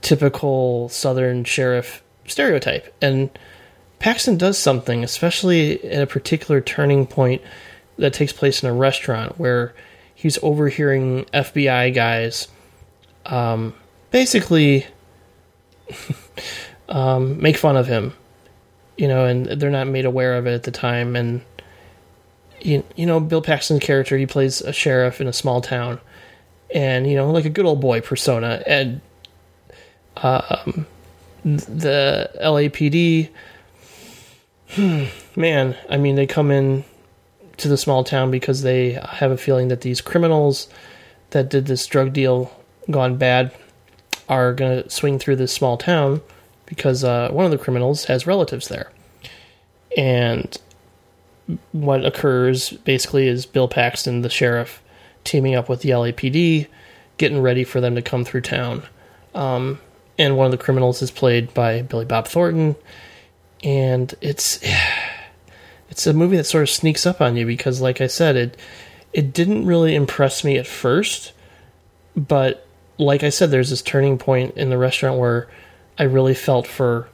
typical Southern sheriff stereotype, and Paxton does something, especially at a particular turning point that takes place in a restaurant where he's overhearing FBI guys um, basically um, make fun of him, you know, and they're not made aware of it at the time. And you, you know, Bill Paxton's character, he plays a sheriff in a small town, and you know, like a good old boy persona. And um, the LAPD, hmm, man, I mean, they come in to the small town because they have a feeling that these criminals that did this drug deal gone bad are going to swing through this small town because uh, one of the criminals has relatives there. And what occurs basically is Bill Paxton, the sheriff, teaming up with the LAPD, getting ready for them to come through town. Um, and one of the criminals is played by Billy Bob Thornton. And it's it's a movie that sort of sneaks up on you because, like I said, it it didn't really impress me at first, but like I said, there's this turning point in the restaurant where I really felt for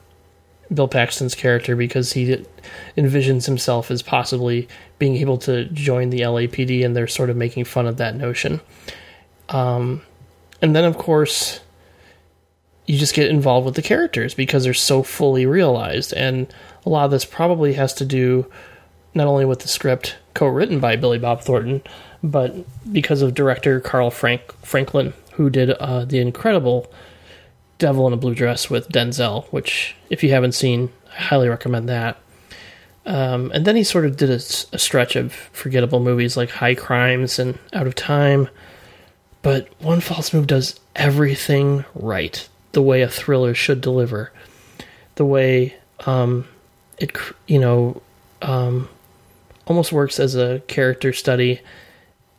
Bill Paxton's character because he envisions himself as possibly being able to join the LAPD, and they're sort of making fun of that notion. Um, and then, of course, you just get involved with the characters because they're so fully realized, and a lot of this probably has to do not only with the script co-written by Billy Bob Thornton, but because of director Carl Frank Franklin, who did uh, the incredible Devil in a Blue Dress with Denzel, which, if you haven't seen, I highly recommend that. Um, and then he sort of did a, a, stretch of forgettable movies like High Crimes and Out of Time. But One False Move does everything right, the way a thriller should deliver, the way um, it, you know, um, almost works as a character study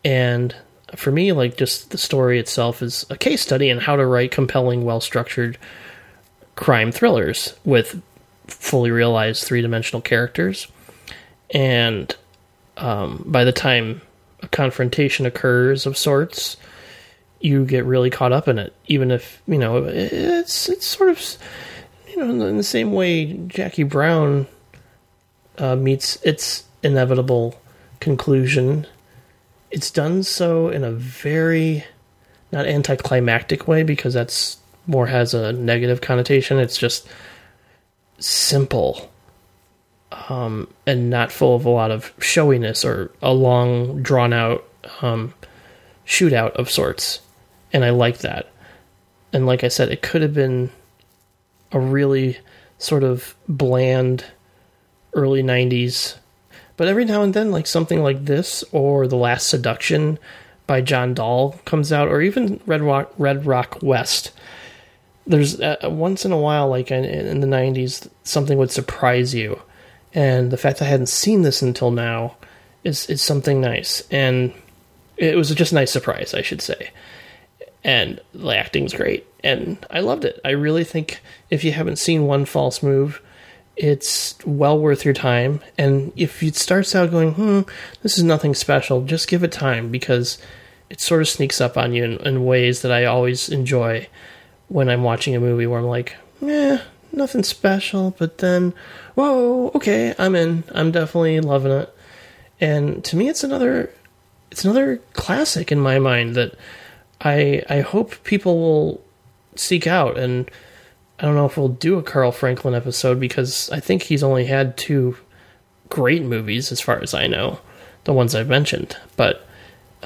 and for me, like just the story itself is a case study in how to write compelling, well structured crime thrillers with fully realized three dimensional characters. And um, by the time a confrontation occurs of sorts, you get really caught up in it, even if you know it's it's sort of you know in the same way Jackie Brown uh, meets its inevitable conclusion it's done so in a very not anticlimactic way because that's more has a negative connotation. It's just simple um, and not full of a lot of showiness or a long, drawn out um, shootout of sorts. And I like that. And like I said, it could have been a really sort of bland early 90s but every now and then, like something like this or The Last Seduction by John Dahl comes out, or even Red Rock, Red Rock West. There's uh, once in a while, like in, in the 90s, something would surprise you. And the fact that I hadn't seen this until now is, is something nice. And it was just a nice surprise, I should say. And the acting's great. and I loved it. I really think if you haven't seen One False Move, it's well worth your time. And if it starts out going, hmm, this is nothing special, just give it time because it sort of sneaks up on you in, in ways that I always enjoy when I'm watching a movie where I'm like, eh, nothing special, but then, whoa, okay, I'm in. I'm definitely loving it. And to me, it's another, it's another classic in my mind that I I hope people will seek out. And I don't know if we'll do a Carl Franklin episode because I think he's only had two great movies as far as I know, the ones I've mentioned. But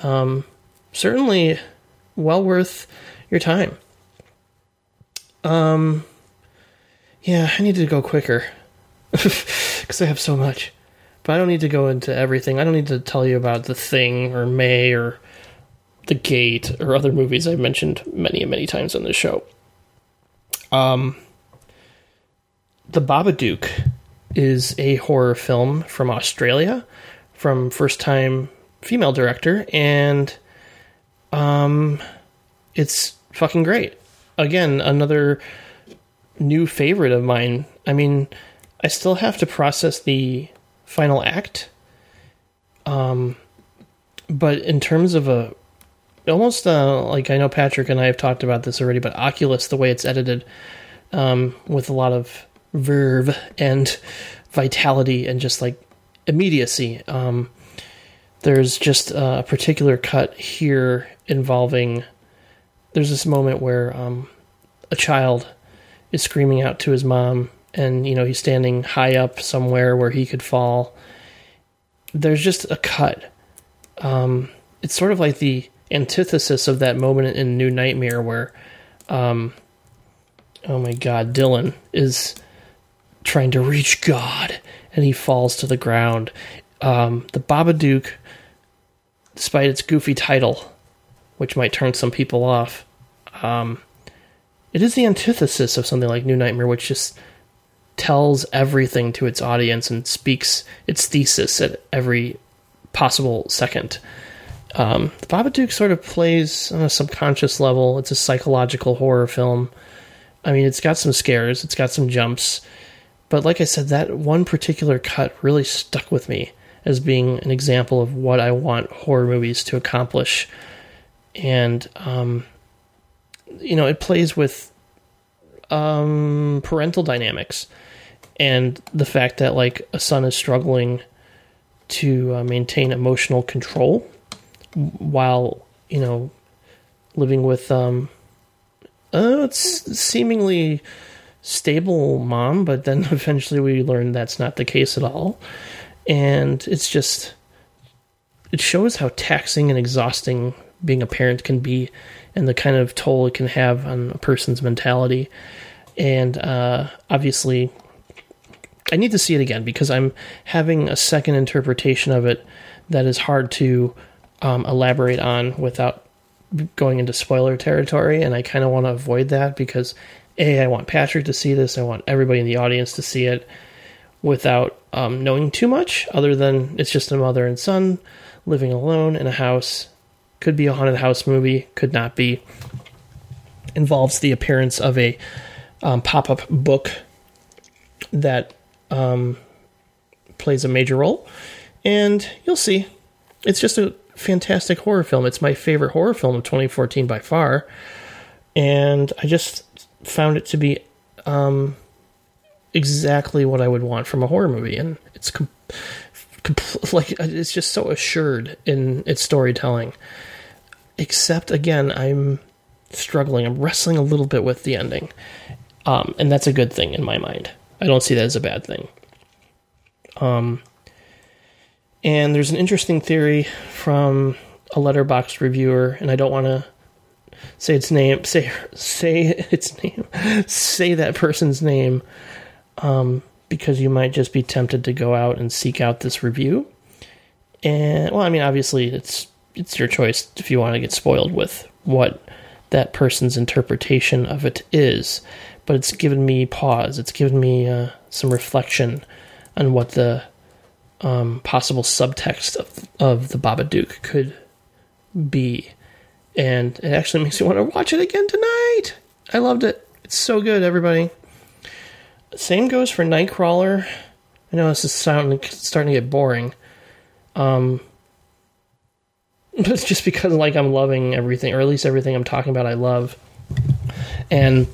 um, certainly well worth your time. Um, yeah, I need to go quicker because I have so much. But I don't need to go into everything. I don't need to tell you about The Thing or May or The Gate or other movies I've mentioned many and many times on this show. Um, The Babadook is a horror film from Australia from first time female director and um it's fucking great. Again, another new favorite of mine. I mean, I still have to process the final act. Um, but in terms of a almost uh, like I know Patrick and I have talked about this already, but Oculus, the way it's edited, um, with a lot of verve and vitality and just like immediacy. Um, there's just a particular cut here involving. There's this moment where um, a child is screaming out to his mom, and you know he's standing high up somewhere where he could fall. There's just a cut. Um, it's sort of like the antithesis of that moment in New Nightmare where, um, oh my God, Dylan is trying to reach God and he falls to the ground. Um, the Babadook, despite its goofy title, which might turn some people off, um, it is the antithesis of something like New Nightmare, which just tells everything to its audience and speaks its thesis at every possible second. Um, the Babadook sort of plays on a subconscious level. It's a psychological horror film. I mean, it's got some scares, it's got some jumps, but like I said, that one particular cut really stuck with me as being an example of what I want horror movies to accomplish. And, um, you know, it plays with um, parental dynamics and the fact that, like, a son is struggling to uh, maintain emotional control while, you know, living with, um, uh, it's seemingly stable mom, but then eventually we learn that's not the case at all. And it's just, it shows how taxing and exhausting being a parent can be and the kind of toll it can have on a person's mentality. And uh, obviously, I need to see it again because I'm having a second interpretation of it that is hard to um, elaborate on without going into spoiler territory. And I kind of want to avoid that because a, I want Patrick to see this. I want everybody in the audience to see it without um, knowing too much, other than it's just a mother and son living alone in a house. Could be a haunted house movie, could not be. Involves the appearance of a um, pop up book that um, plays a major role. And you'll see. It's just a fantastic horror film. It's my favorite horror film of 2014 by far. And I just found it to be um, exactly what I would want from a horror movie, and it's com- com- like it's just so assured in its storytelling. Except again, I'm struggling. I'm wrestling a little bit with the ending, um, and that's a good thing in my mind. I don't see that as a bad thing. Um, and there's an interesting theory from a Letterboxd reviewer, and I don't want to say its name, say say its name, say that person's name, um, because you might just be tempted to go out and seek out this review. And well, I mean, obviously, it's it's your choice if you want to get spoiled with what that person's interpretation of it is. But it's given me pause. It's given me uh, some reflection on what the um, possible subtext of, of the Babadook could be and it actually makes me want to watch it again tonight. I loved it. It's so good, everybody. Same goes for Nightcrawler. I know this is sounding starting to get boring. Um, but it's just because like I'm loving everything, or at least everything I'm talking about, I love. And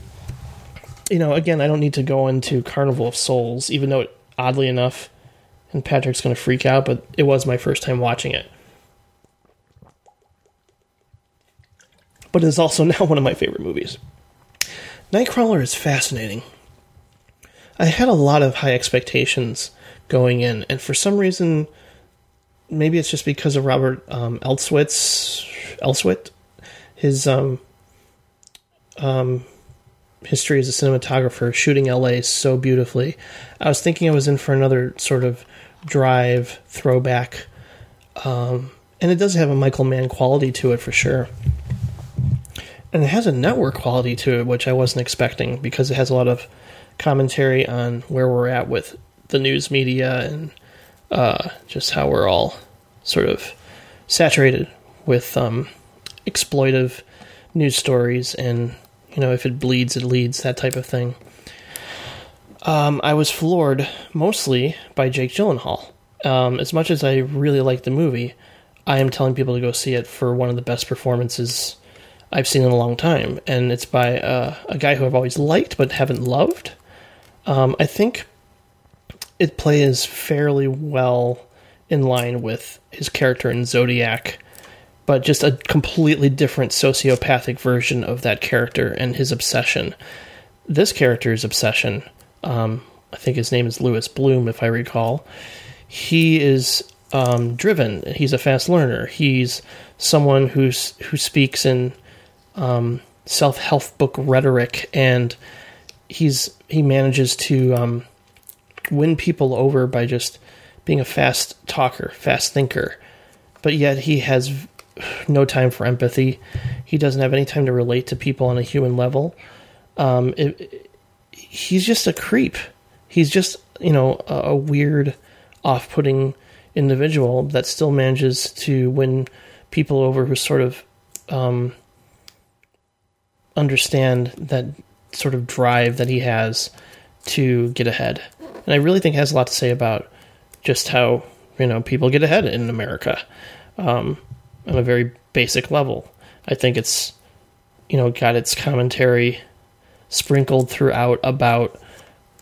you know, again, I don't need to go into Carnival of Souls, even though it, oddly enough, and Patrick's going to freak out, but it was my first time watching it. But it's also now one of my favorite movies. Nightcrawler is fascinating. I had a lot of high expectations going in, and for some reason, maybe it's just because of Robert um, Elswitz, Elswit, his um, um, history as a cinematographer, shooting LA so beautifully. I was thinking I was in for another sort of drive throwback, um, and it does have a Michael Mann quality to it for sure. And it has a network quality to it, which I wasn't expecting because it has a lot of commentary on where we're at with the news media and uh, just how we're all sort of saturated with um, exploitive news stories and you know if it bleeds it leads that type of thing um, i was floored mostly by jake gyllenhaal. Um, as much as i really like the movie i am telling people to go see it for one of the best performances i've seen in a long time. And it's by uh, a guy who i've always liked but haven't loved. Um, i think it plays fairly well in line with his character in zodiac but just a completely different sociopathic version of that character and his obsession. This character's obsession, um, I think his name is Louis Bloom, if I recall. He is um, driven. He's a fast learner. He's someone who's who speaks in um, self help book rhetoric, and he's he manages to um, win people over by just being a fast talker, fast thinker. But yet he has no time for empathy. He doesn't have any time to relate to people on a human level. Um, it, he's just a creep. He's just you know a, a weird, off-putting individual that still manages to win people over who sort of um, understand that sort of drive that he has to get ahead. And I really think has a lot to say about just how you know people get ahead in America. Um, on a very basic level. I think it's, you know, got its commentary sprinkled throughout about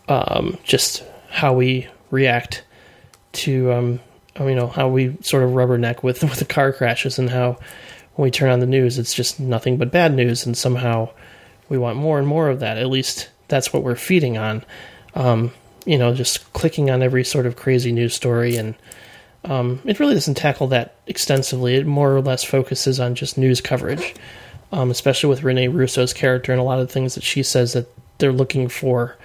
um, just how we react to, um, you know, how we sort of rubberneck with with the car crashes and how when we turn on the news, it's just nothing but bad news, and somehow we want more and more of that. At least that's what we're feeding on. Um, you know, just clicking on every sort of crazy news story and um, it really doesn't tackle that extensively. It more or less focuses on just news coverage, um, especially with Rene Russo's character and a lot of the things that she says that they're looking for.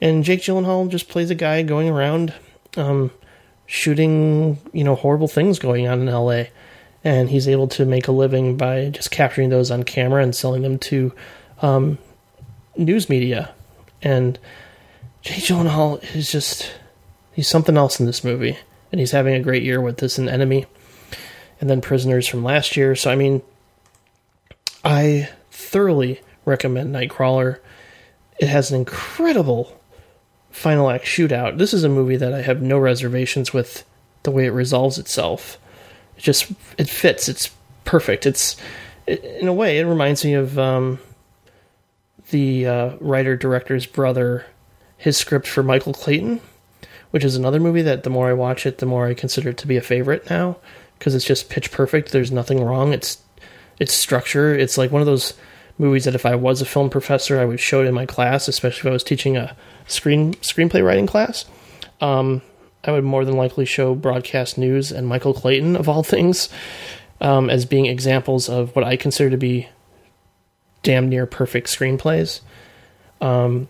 And Jake Gyllenhaal just plays a guy going around um, shooting, you know, horrible things going on in LA. And he's able to make a living by just capturing those on camera and selling them to um, news media. And Jake Gyllenhaal is just, he's something else in this movie and he's having a great year with this and Enemy, and then Prisoners from last year. So I mean, I thoroughly recommend Nightcrawler. It has an incredible final act shootout. This is a movie that I have no reservations with the way it resolves itself. It just it fits. It's perfect. It's it, in a way it reminds me of um, the uh, writer director's brother, his script for Michael Clayton which is another movie that the more I watch it, the more I consider it to be a favorite now because it's just pitch perfect. There's nothing wrong. It's it's structure. It's like one of those movies that if I was a film professor, I would show it in my class, especially if I was teaching a screen screenplay writing class. Um, I would more than likely show broadcast news and Michael Clayton of all things um, as being examples of what I consider to be damn near perfect screenplays. Um,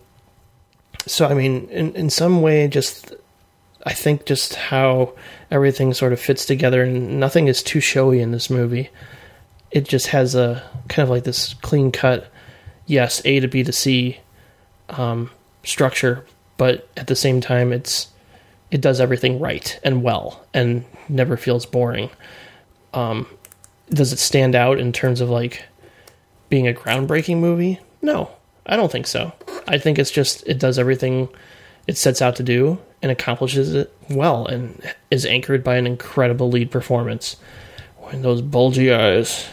so I mean, in in some way, just I think just how everything sort of fits together and nothing is too showy in this movie. It just has a kind of like this clean cut, yes, A to B to C um, structure, but at the same time, it's it does everything right and well and never feels boring. Um, does it stand out in terms of like being a groundbreaking movie? No, I don't think so. I think it's just it does everything it sets out to do and accomplishes it well and is anchored by an incredible lead performance. When those bulgy eyes.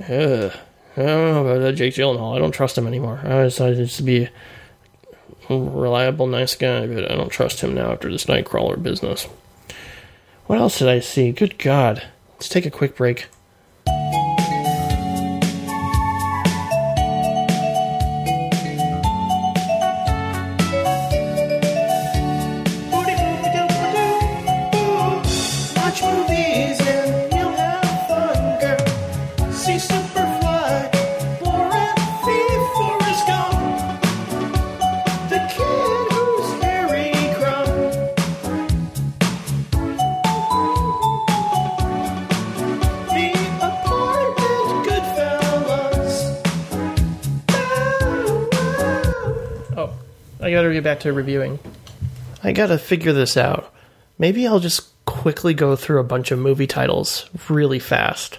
Ugh. I don't know about that Jake Gyllenhaal. I don't trust him anymore. I decided to be a reliable, nice guy, but I don't trust him now after this Nightcrawler business. What else did I see? Good God. Let's take a quick break. Back to reviewing. I gotta figure this out. Maybe I'll just quickly go through a bunch of movie titles really fast.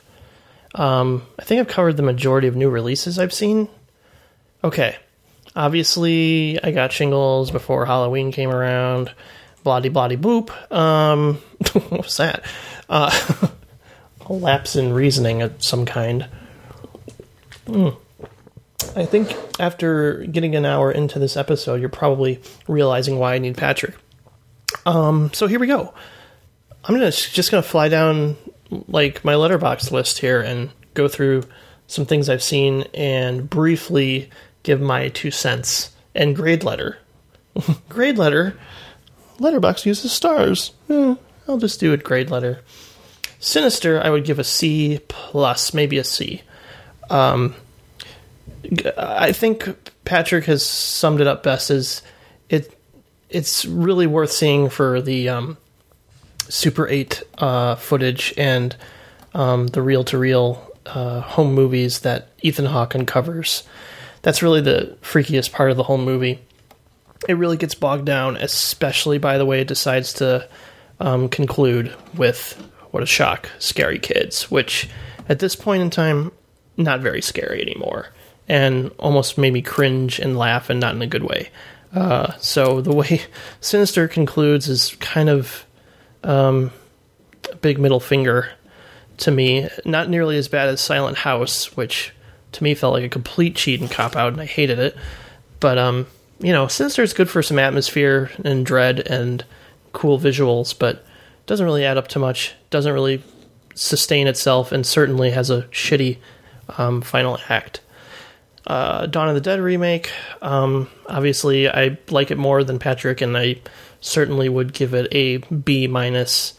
Um, I think I've covered the majority of new releases I've seen. Okay. Obviously, I got shingles before Halloween came around. Bloody bloody boop. Um, what was that? Uh, a lapse in reasoning of some kind. Hmm. I think after getting an hour into this episode, you're probably realizing why I need Patrick. Um, so here we go. I'm gonna just gonna fly down like my Letterboxd list here and go through some things I've seen and briefly give my two cents and grade letter. grade letter. Letterboxd uses stars. Hmm, I'll just do it grade letter. Sinister, I would give a C plus, maybe a C. Um, I think Patrick has summed it up best as it. It's really worth seeing for the um, Super 8 uh, footage and um, the reel to reel home movies that Ethan Hawke uncovers. That's really the freakiest part of the whole movie. It really gets bogged down, especially by the way it decides to um, conclude with what a shock, scary kids, which at this point in time, not very scary anymore, and almost made me cringe and laugh, and not in a good way. Uh, so the way Sinister concludes is kind of um, a big middle finger to me. Not nearly as bad as Silent House, which to me felt like a complete cheat and cop out, and I hated it. But um, you know, Sinister is good for some atmosphere and dread and cool visuals, but doesn't really add up to much. Doesn't really sustain itself, and certainly has a shitty um, final act. Uh, Dawn of the Dead remake. Um, obviously, I like it more than Patrick, and I certainly would give it a B minus.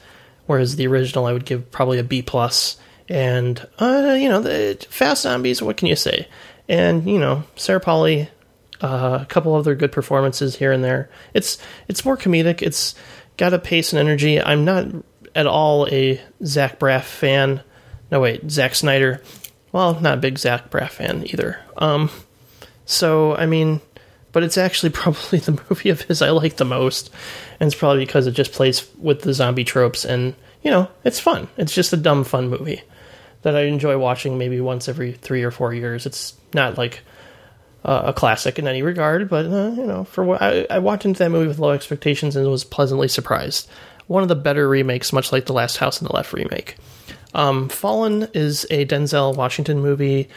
Whereas the original, I would give probably a B plus. And uh, you know, the Fast Zombies. What can you say? And you know, Sarah Polley, uh, a couple other good performances here and there. It's it's more comedic. It's got a pace and energy. I'm not at all a Zach Braff fan. No wait, Zack Snyder. Well, not a big Zach Braff fan either. Um, so I mean, but it's actually probably the movie of his I like the most, and it's probably because it just plays with the zombie tropes, and you know, it's fun. It's just a dumb fun movie that I enjoy watching maybe once every three or four years. It's not like uh, a classic in any regard, but uh, you know, for what I, I walked into that movie with low expectations and was pleasantly surprised. One of the better remakes, much like the Last House on the Left remake. Um, Fallen is a Denzel Washington movie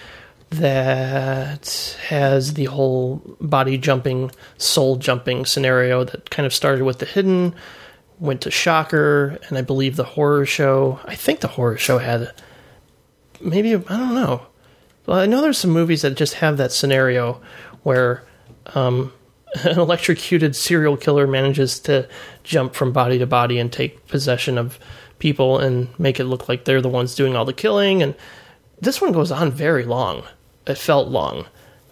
that has the whole body jumping, soul jumping scenario that kind of started with The Hidden, went to Shocker, and I believe the horror show. I think the horror show had maybe, I don't know. Well, I know there's some movies that just have that scenario where um, an electrocuted serial killer manages to jump from body to body and take possession of people and make it look like they're the ones doing all the killing. And this one goes on very long. It felt long.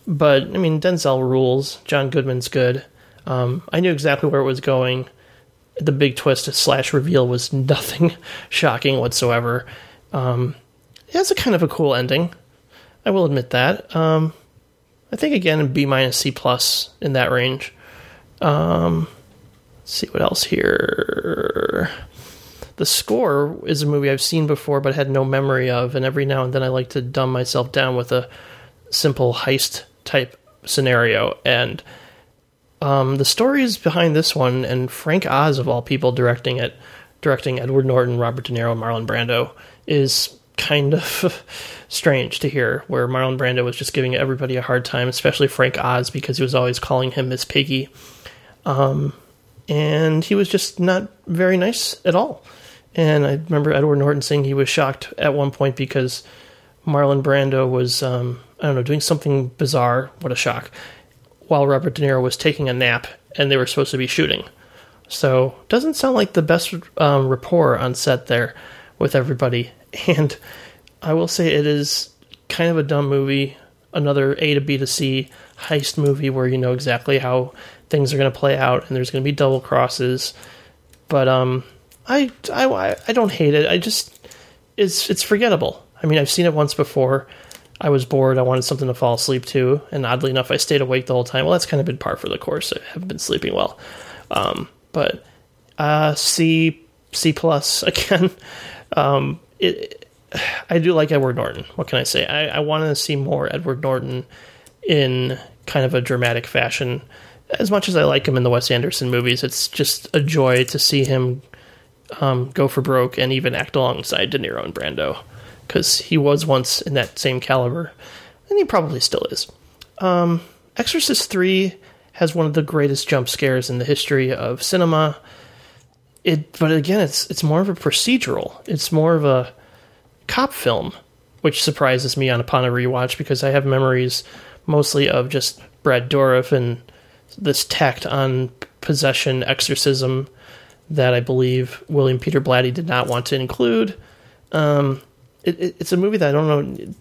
But, I mean, Denzel rules. John Goodman's good. Um, I knew exactly where it was going. The big twist slash reveal was nothing shocking whatsoever. Um, it has a kind of a cool ending. I will admit that. Um, I think again B minus C plus in that range. Um, let's see what else here. The Score is a movie I've seen before but had no memory of, and every now and then I like to dumb myself down with a simple heist type scenario. And um, the stories behind this one, and Frank Oz of all people directing it, directing Edward Norton, Robert De Niro, Marlon Brando, is kind of strange to hear. Where Marlon Brando was just giving everybody a hard time, especially Frank Oz, because he was always calling him Miss Piggy. Um, and he was just not very nice at all. And I remember Edward Norton saying he was shocked at one point because Marlon Brando was, um, I don't know, doing something bizarre. What a shock. While Robert De Niro was taking a nap and they were supposed to be shooting. So, doesn't sound like the best um, rapport on set there with everybody. And I will say it is kind of a dumb movie. Another A to B to C heist movie where you know exactly how things are going to play out and there's going to be double crosses. But um, I, I, I don't hate it. I just it's it's forgettable. I mean, I've seen it once before. I was bored. I wanted something to fall asleep to, and oddly enough, I stayed awake the whole time. Well, that's kind of been par for the course. I haven't been sleeping well, um, but uh, C C plus again. Um, it, I do like Edward Norton. What can I say? I, I want to see more Edward Norton in kind of a dramatic fashion. As much as I like him in the Wes Anderson movies, it's just a joy to see him um, go for broke and even act alongside De Niro and Brando because he was once in that same caliber, and he probably still is. Um, Exorcist 3 has one of the greatest jump scares in the history of cinema. It, but again, it's it's more of a procedural. It's more of a cop film, which surprises me on upon a rewatch because I have memories mostly of just Brad Dourif and this tacked on possession exorcism that I believe William Peter Blatty did not want to include. Um, it, it, it's a movie that I don't know.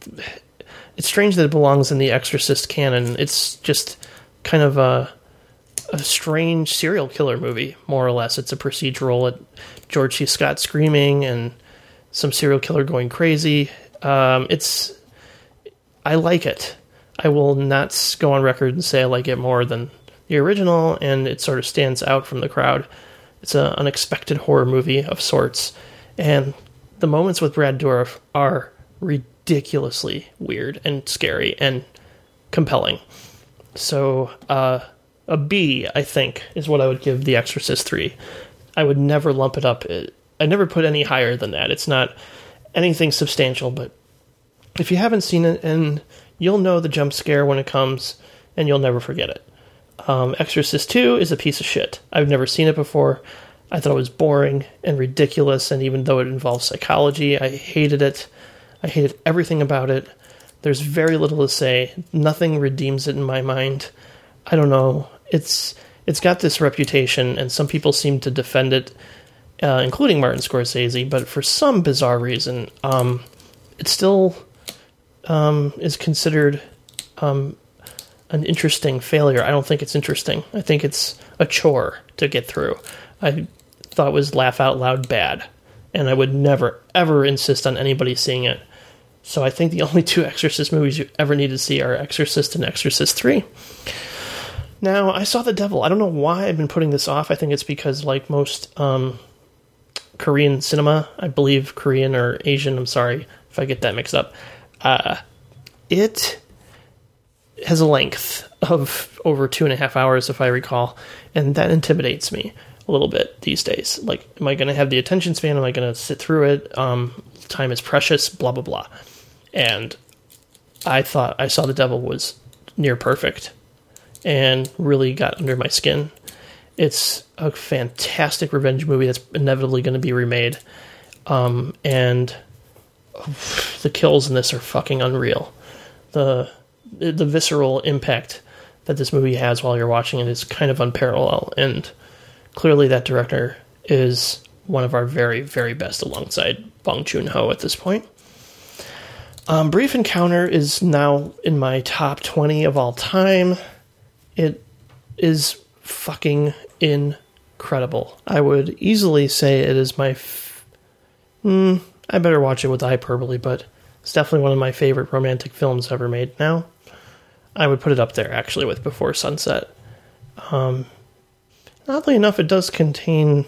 It's strange that it belongs in the Exorcist canon. It's just kind of a, a strange serial killer movie, more or less. It's a procedural. It, George C. Scott screaming and some serial killer going crazy. Um, it's I like it. I will not go on record and say I like it more than the original, and it sort of stands out from the crowd. It's an unexpected horror movie of sorts, and the moments with Brad Dourif are ridiculously weird and scary and compelling. So, uh, a B, I think, is what I would give The Exorcist 3. I would never lump it up. I never put any higher than that. It's not anything substantial, but if you haven't seen it, and you'll know the jump scare when it comes, and you'll never forget it. Um, Exorcist 2 is a piece of shit. I've never seen it before. I thought it was boring and ridiculous, and even though it involves psychology, I hated it. I hated everything about it. There's very little to say. Nothing redeems it in my mind. I don't know. It's it's got this reputation, and some people seem to defend it, uh, including Martin Scorsese. But for some bizarre reason, um, it still um, is considered um, an interesting failure. I don't think it's interesting. I think it's a chore to get through. I thought was laugh out loud bad, and I would never ever insist on anybody seeing it. So I think the only two Exorcist movies you ever need to see are Exorcist and Exorcist Three. Now I saw The Devil. I don't know why I've been putting this off. I think it's because, like most um, Korean cinema, I believe Korean or Asian. I'm sorry if I get that mixed up. Uh, it has a length of over two and a half hours, if I recall, and that intimidates me a little bit these days. Like, am I going to have the attention span? Am I going to sit through it? Um, time is precious, blah, blah, blah. And I thought I saw The Devil was near perfect and really got under my skin. It's a fantastic revenge movie that's inevitably going to be remade. Um, and the kills in this are fucking unreal. The the visceral impact that this movie has while you're watching it is kind of unparalleled and clearly that director is one of our very, very best alongside Bong Joon Ho at this point. Um, Brief Encounter is now in my top 20 of all time. It is fucking incredible. I would easily say it is my. F- mm, I better watch it with hyperbole, but it's definitely one of my favorite romantic films ever made now. I would put it up there actually with Before Sunset. Um, oddly enough, it does contain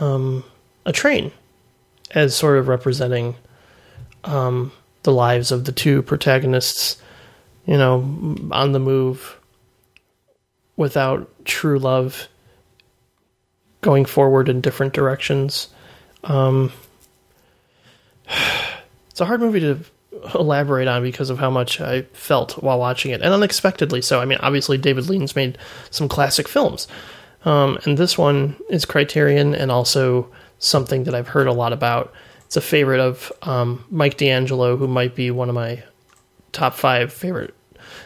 um, a train as sort of representing um, the lives of the two protagonists you know, on the move without true love going forward in different directions. Um, it's a hard movie to elaborate on because of how much I felt while watching it, and unexpectedly so. I mean, obviously, David Lean's made some classic films, um, and this one is Criterion and also something that I've heard a lot about. It's a favorite of um, Mike D'Angelo, who might be one of my top five favorite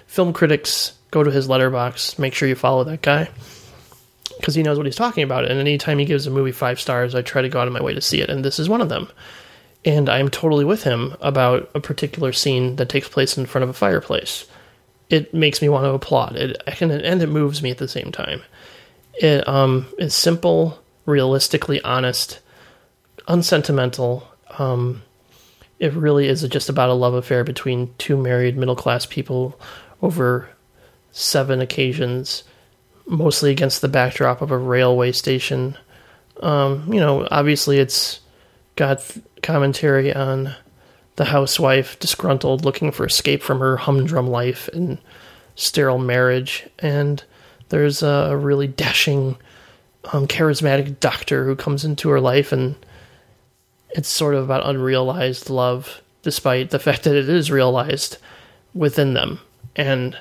film critics. Go to his Letterboxd. Make sure you follow that guy because he knows what he's talking about. And anytime he gives a movie five stars, I try to go out of my way to see it, and this is one of them. And I'm totally with him about a particular scene that takes place in front of a fireplace. It makes me want to applaud. It and it moves me at the same time. It um, is simple, realistically honest, unsentimental. Um, it really is just about a love affair between two married middle class people over seven occasions, mostly against the backdrop of a railway station. Um, you know, obviously it's got commentary on the housewife disgruntled looking for escape from her humdrum life and sterile marriage. And there's a really dashing um, charismatic doctor who comes into her life and it's sort of about unrealized love despite the fact that it is realized within them and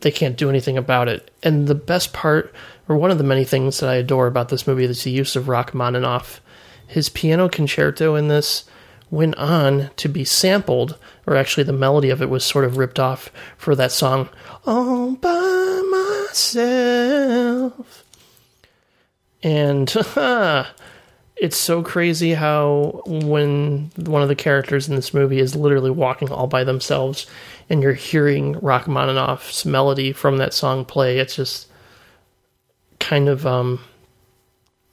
they can't do anything about it. And the best part or one of the many things that i adore about this movie is the use of rachmaninoff his piano concerto in this went on to be sampled, or actually the melody of it was sort of ripped off for that song, All by Myself. And it's so crazy how when one of the characters in this movie is literally walking all by themselves and you're hearing Rachmaninoff's melody from that song play, it's just kind of um,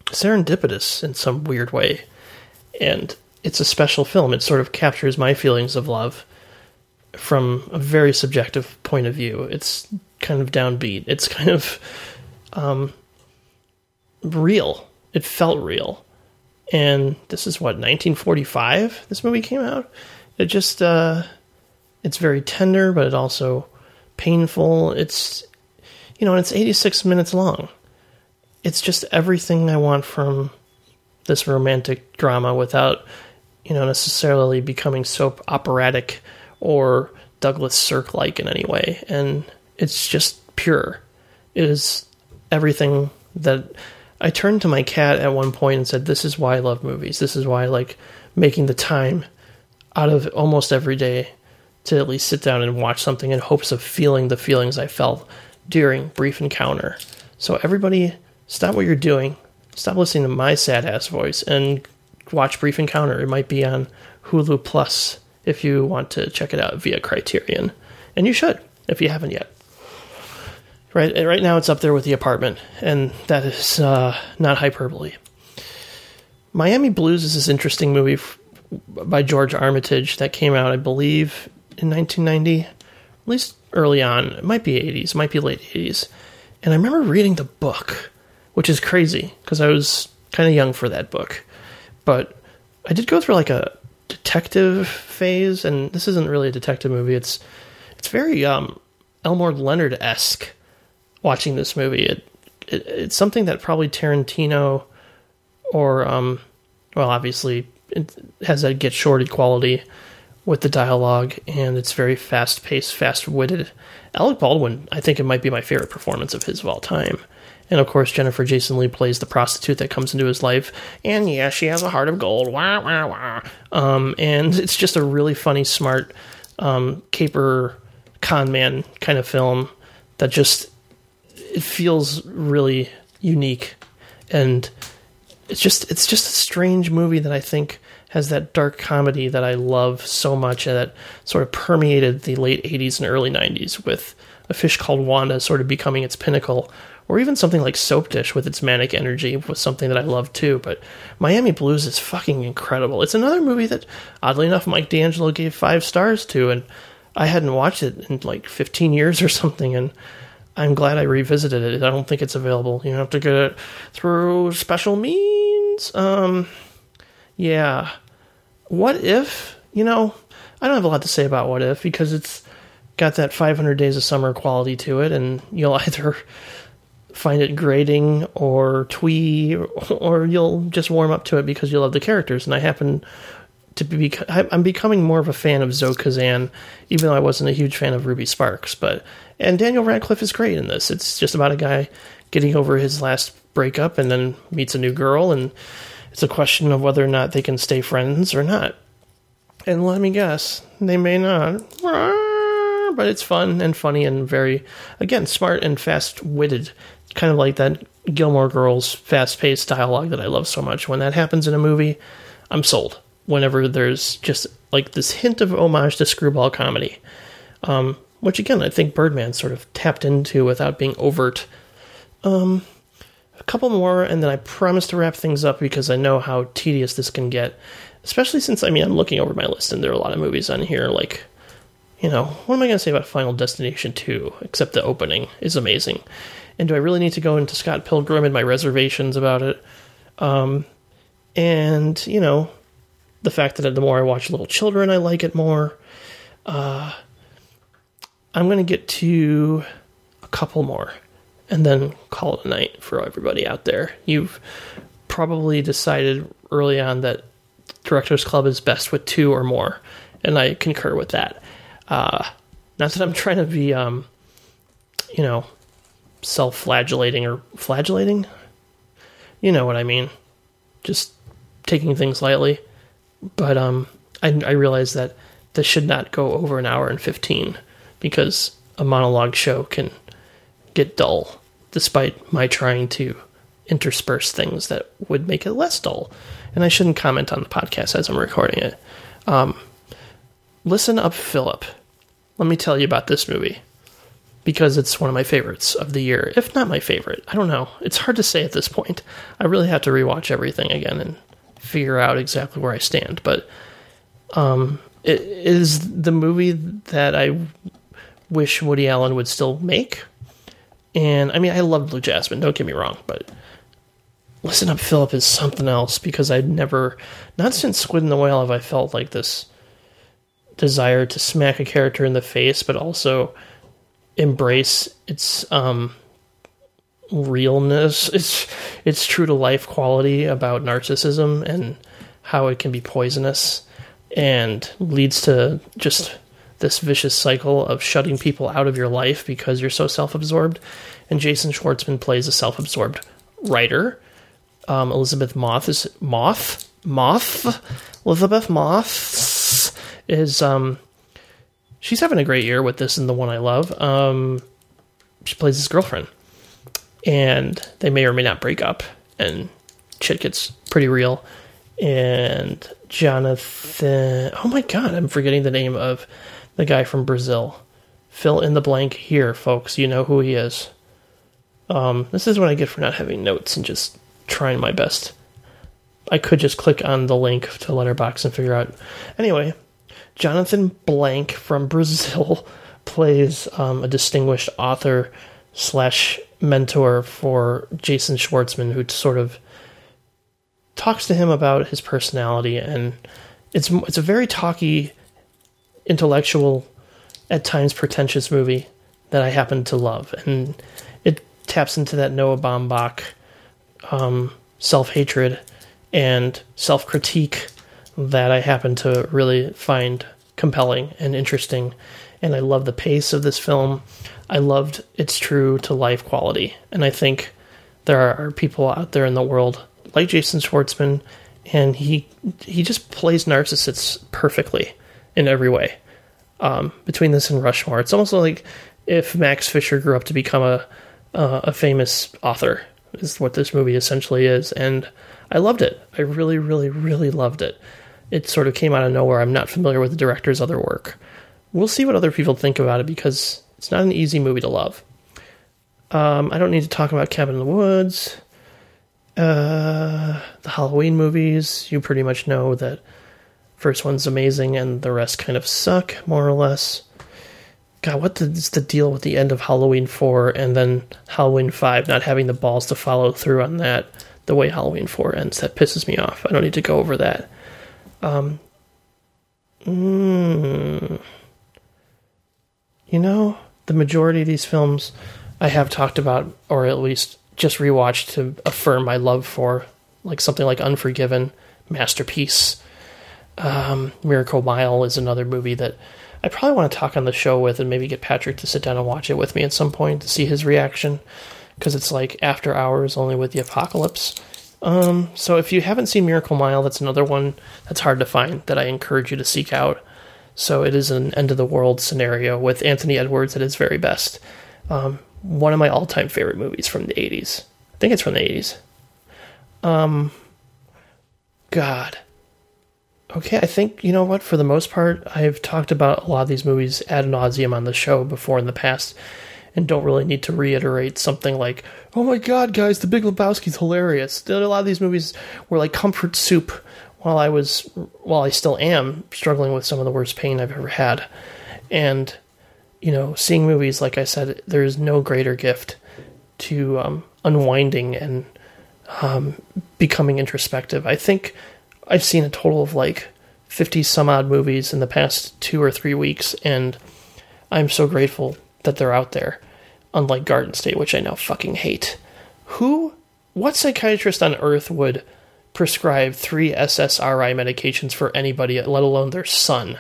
serendipitous in some weird way. And it's a special film. It sort of captures my feelings of love from a very subjective point of view. It's kind of downbeat. It's kind of um, real. It felt real. And this is what 1945. This movie came out. It just uh, it's very tender, but it also painful. It's you know, and it's 86 minutes long it's just everything I want from this romantic drama without, you know, necessarily becoming soap operatic or Douglas Sirk like in any way. And it's just pure. It is everything that I turned to my cat at one point and said, This is why I love movies. This is why I like making the time out of almost every day to at least sit down and watch something in hopes of feeling the feelings I felt during Brief Encounter. So, everybody stop what you're doing, stop listening to my sad ass voice, and watch Brief Encounter. It might be on Hulu Plus if you want to check it out via Criterion, and you should if you haven't yet. Right, right now it's up there with the apartment, and that is uh, not hyperbole. Miami Blues is this interesting movie f- by George Armitage that came out, I believe, in 1990, at least early on. It might be 80s, it might be late 80s. And I remember reading the book which is crazy because I was kind of young for that book. But I did go through like a detective phase, and this isn't really a detective movie. It's it's very um, Elmore Leonard esque. Watching this movie, it, it, it's something that probably Tarantino or um, well, obviously it has that get shorty quality with the dialogue, and it's very fast paced, fast witted. Alec Baldwin, I think it might be my favorite performance of his of all time. And of course, Jennifer Jason Leigh plays the prostitute that comes into his life. And yeah, she has a heart of gold. Wah, wah, wah. Um, and it's just a really funny, smart, um, caper con man kind of film that just it feels really unique and it's just it's just a strange movie that I think has that dark comedy that I love so much and that sort of permeated the late 80s and early 90s with a fish called Wanda sort of becoming its pinnacle or even something like Soap Dish with its manic energy was something that I loved too. But Miami Blues is fucking incredible. It's another movie that, oddly enough, Mike D'Angelo gave five stars to, and I hadn't watched it in like 15 years or something, and I'm glad I revisited it. I don't think it's available. You have to get it through special means. Um, yeah. What if? You know, I don't have a lot to say about What If because it's got that 500 Days of Summer quality to it, and you'll either find it grating or twee, or you'll just warm up to it because you love the characters. And I happen to be, I'm becoming more of a fan of Zoe Kazan, even though I wasn't a huge fan of Ruby Sparks. But and Daniel Radcliffe is great in this. It's just about a guy getting over his last breakup and then meets a new girl, and it's a question of whether or not they can stay friends or not. And let me guess, they may not. But it's fun and funny and very, again, smart and fast witted. Kind of like that Gilmore Girls fast paced dialogue that I love so much. When that happens in a movie, I'm sold. Whenever there's just like this hint of homage to screwball comedy. Um, which again, I think Birdman sort of tapped into without being overt. Um, a couple more, and then I promise to wrap things up because I know how tedious this can get. Especially since, I mean, I'm looking over my list and there are a lot of movies on here. Like, you know, what am I going to say about Final Destination 2? Except the opening is amazing. And do I really need to go into Scott Pilgrim and my reservations about it? Um, and, you know, the fact that the more I watch Little Children, I like it more. Uh, I'm going to get to a couple more and then call it a night for everybody out there. You've probably decided early on that Directors Club is best with two or more, and I concur with that. Uh, not that I'm trying to be, um, you know, self-flagellating or flagellating. You know what I mean? Just taking things lightly. But um, I, I realize that this should not go over an hour and fifteen because a monologue show can get dull, despite my trying to intersperse things that would make it less dull. And I shouldn't comment on the podcast as I'm recording it. Um, listen up, Philip. Let me tell you about this movie because it's one of my favorites of the year, if not my favorite. I don't know. It's hard to say at this point. I really have to rewatch everything again and figure out exactly where I stand. But um, it is the movie that I wish Woody Allen would still make. And I mean, I love Blue Jasmine, don't get me wrong, but Listen Up Philip is something else because I'd never, not since Squid and the Whale have I felt like this desire to smack a character in the face, but also embrace its um, realness, its its true to life quality about narcissism and how it can be poisonous and leads to just this vicious cycle of shutting people out of your life because you're so self-absorbed. And Jason Schwartzman plays a self-absorbed writer. Um, Elizabeth Moth is Moth Moth Elizabeth Moth is um she's having a great year with this and the one I love. Um, she plays his girlfriend, and they may or may not break up, and shit gets pretty real. And Jonathan, oh my god, I'm forgetting the name of the guy from Brazil. Fill in the blank here, folks. You know who he is. Um, this is what I get for not having notes and just trying my best. I could just click on the link to Letterboxd and figure out. Anyway, Jonathan Blank from Brazil plays um, a distinguished author slash mentor for Jason Schwartzman, who sort of talks to him about his personality, and it's it's a very talky, intellectual, at times pretentious movie that I happen to love, and it taps into that Noah Baumbach um, self hatred and self critique that I happen to really find compelling and interesting. And I love the pace of this film. I loved its true to life quality. And I think there are people out there in the world like Jason Schwartzman, and he he just plays narcissists perfectly in every way. Um, between this and Rushmore, it's almost like if Max Fisher grew up to become a uh, a famous author. Is what this movie essentially is, and I loved it. I really, really, really loved it it sort of came out of nowhere. I'm not familiar with the director's other work. We'll see what other people think about it because it's not an easy movie to love. Um, I don't need to talk about Cabin in the Woods. Uh, the Halloween movies, you pretty much know that first one's amazing and the rest kind of suck, more or less. God, what is the deal with the end of Halloween 4 and then Halloween 5 not having the balls to follow through on that the way Halloween 4 ends? That pisses me off. I don't need to go over that. Um, mm, you know, the majority of these films I have talked about, or at least just rewatched to affirm my love for, like something like Unforgiven, Masterpiece, um, Miracle Mile is another movie that I probably want to talk on the show with and maybe get Patrick to sit down and watch it with me at some point to see his reaction because it's like after hours only with the apocalypse. Um, so if you haven't seen Miracle Mile, that's another one that's hard to find that I encourage you to seek out. So it is an end of the world scenario with Anthony Edwards at his very best. Um, one of my all time favorite movies from the 80s. I think it's from the 80s. Um, God. Okay, I think, you know what, for the most part, I've talked about a lot of these movies ad nauseum on the show before in the past and don't really need to reiterate something like, oh my god, guys, The Big Lebowski's hilarious. A lot of these movies were like comfort soup while I was, while I still am, struggling with some of the worst pain I've ever had. And, you know, seeing movies, like I said, there is no greater gift to um, unwinding and um, becoming introspective. I think I've seen a total of like 50 some odd movies in the past two or three weeks, and I'm so grateful that they're out there, unlike Garden State, which I now fucking hate. Who, what psychiatrist on earth would prescribe three SSRI medications for anybody, let alone their son?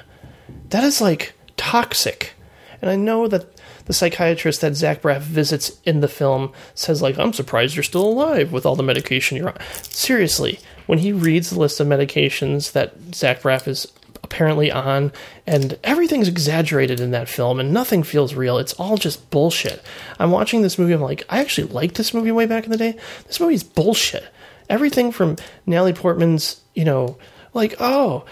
That is like toxic. And I know that the psychiatrist that Zach Braff visits in the film says, like, I'm surprised you're still alive with all the medication you're on. Seriously, when he reads the list of medications that Zach Braff is apparently on, and everything's exaggerated in that film, and nothing feels real. It's all just bullshit. I'm watching this movie. I'm like, I actually liked this movie way back in the day. This movie's bullshit. Everything from Natalie Portman's, you know, like, oh,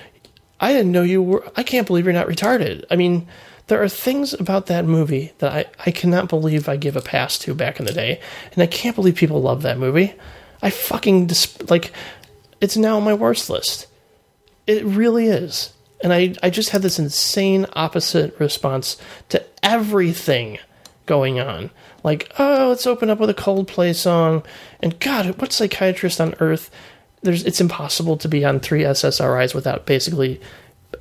I didn't know you were. I can't believe you're not retarded. I mean, there are things about that movie that I, I cannot believe I give a pass to back in the day, and I can't believe people love that movie. I fucking like. It's now on my worst list. It really is. And I, I just had this insane opposite response to everything going on. Like, oh, let's open up with a Coldplay song. And God, what psychiatrist on earth? There's, it's impossible to be on three SSRIs without basically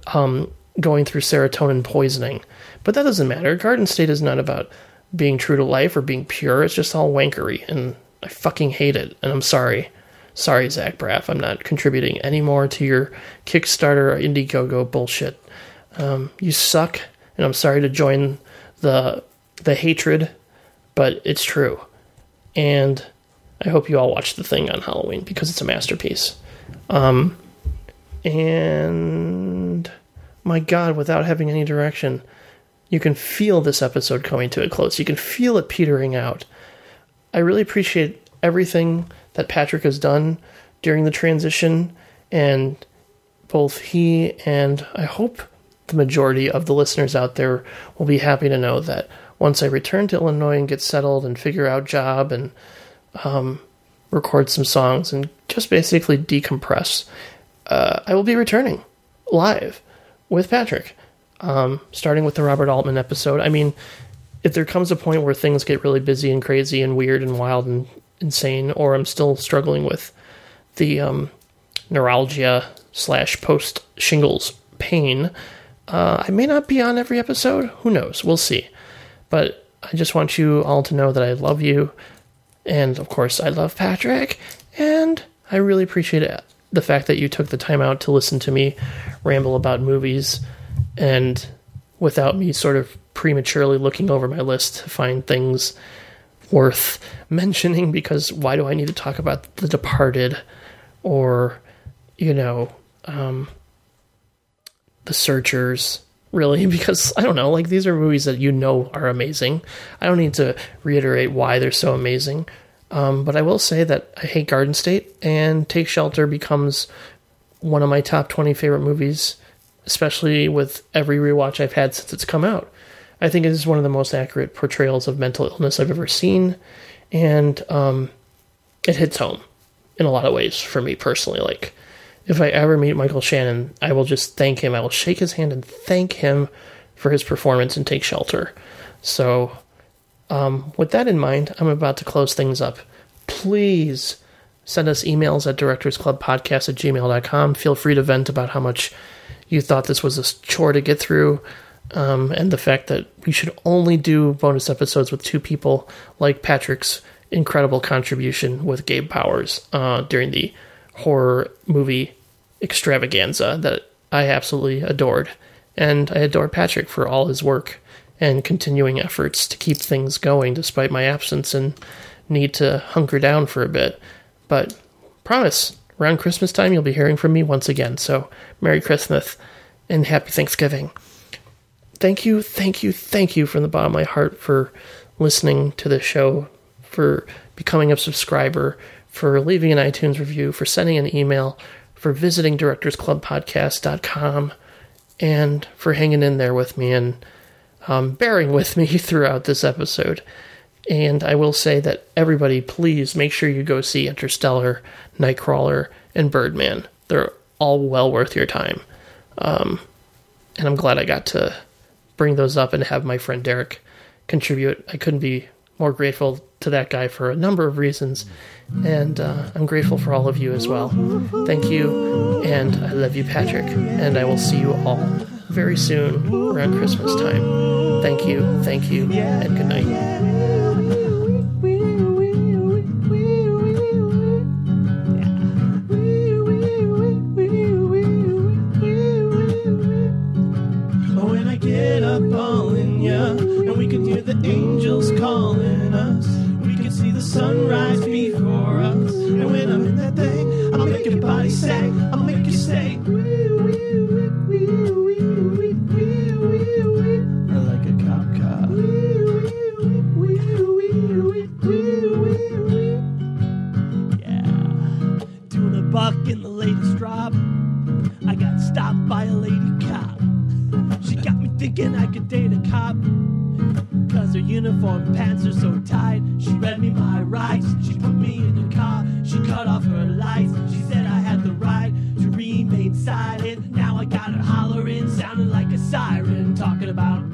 um, going through serotonin poisoning. But that doesn't matter. Garden State is not about being true to life or being pure. It's just all wankery. And I fucking hate it. And I'm sorry. Sorry, Zach Braff, I'm not contributing any more to your Kickstarter or Indiegogo bullshit. Um, you suck, and I'm sorry to join the the hatred, but it's true. And I hope you all watch the thing on Halloween because it's a masterpiece. Um, and my God, without having any direction, you can feel this episode coming to a close. You can feel it petering out. I really appreciate everything that Patrick has done during the transition, and both he and I hope the majority of the listeners out there will be happy to know that once I return to Illinois and get settled and figure out job and um, record some songs and just basically decompress, uh, I will be returning live with Patrick, um, starting with the Robert Altman episode. I mean, if there comes a point where things get really busy and crazy and weird and wild and insane, or I'm still struggling with the um, neuralgia slash post shingles pain. Uh, I may not be on every episode. Who knows? We'll see. But I just want you all to know that I love you. And of course, I love Patrick. And I really appreciate it, the fact that you took the time out to listen to me ramble about movies and without me sort of prematurely looking over my list to find things worth mentioning because why do I need to talk about The Departed or, you know, um, The Searchers? Really, because I don't know, like these are movies that you know are amazing. I don't need to reiterate why they're so amazing. Um, but I will say that I hate Garden State, and Take Shelter becomes one of my top 20 favorite movies, especially with every rewatch I've had since it's come out. I think it is one of the most accurate portrayals of mental illness I've ever seen, and um, it hits home in a lot of ways for me personally. Like, if I ever meet Michael Shannon, I will just thank him. I will shake his hand and thank him for his performance and take shelter. So, um, with that in mind, I'm about to close things up. Please send us emails at directorsclubpodcast at gmail.com. Feel free to vent about how much you thought this was a chore to get through. Um, and the fact that we should only do bonus episodes with two people, like Patrick's incredible contribution with Gabe Powers uh, during the horror movie extravaganza that I absolutely adored. And I adore Patrick for all his work and continuing efforts to keep things going despite my absence and need to hunker down for a bit. But promise, around Christmas time, you'll be hearing from me once again. So, Merry Christmas and Happy Thanksgiving. Thank you, thank you, thank you from the bottom of my heart for listening to this show, for becoming a subscriber, for leaving an iTunes review, for sending an email, for visiting directorsclubpodcast.com, and for hanging in there with me and um, bearing with me throughout this episode. And I will say that everybody, please make sure you go see Interstellar, Nightcrawler, and Birdman. They're all well worth your time. Um, and I'm glad I got to bring those up and have my friend Derek contribute. I couldn't be more grateful to that guy for a number of reasons. And uh, I'm grateful for all of you as well. Thank you. And I love you, Patrick. And I will see you all very soon around Christmas time. Thank you, thank you, and good night. Angels calling us. We can see the sunrise before us. And when I'm in that thing, I'll make your body sag. I'll make you say. Like a cop car. Yeah. Doing a buck in the latest drop. I got stopped by a lady cop. She got me thinking I could date a cop. Cause her uniform pants are so tight. She read me my rights. She put me in the car. She cut off her lights. She said I had the right to remain silent. Now I got her hollering, sounding like a siren, talking about.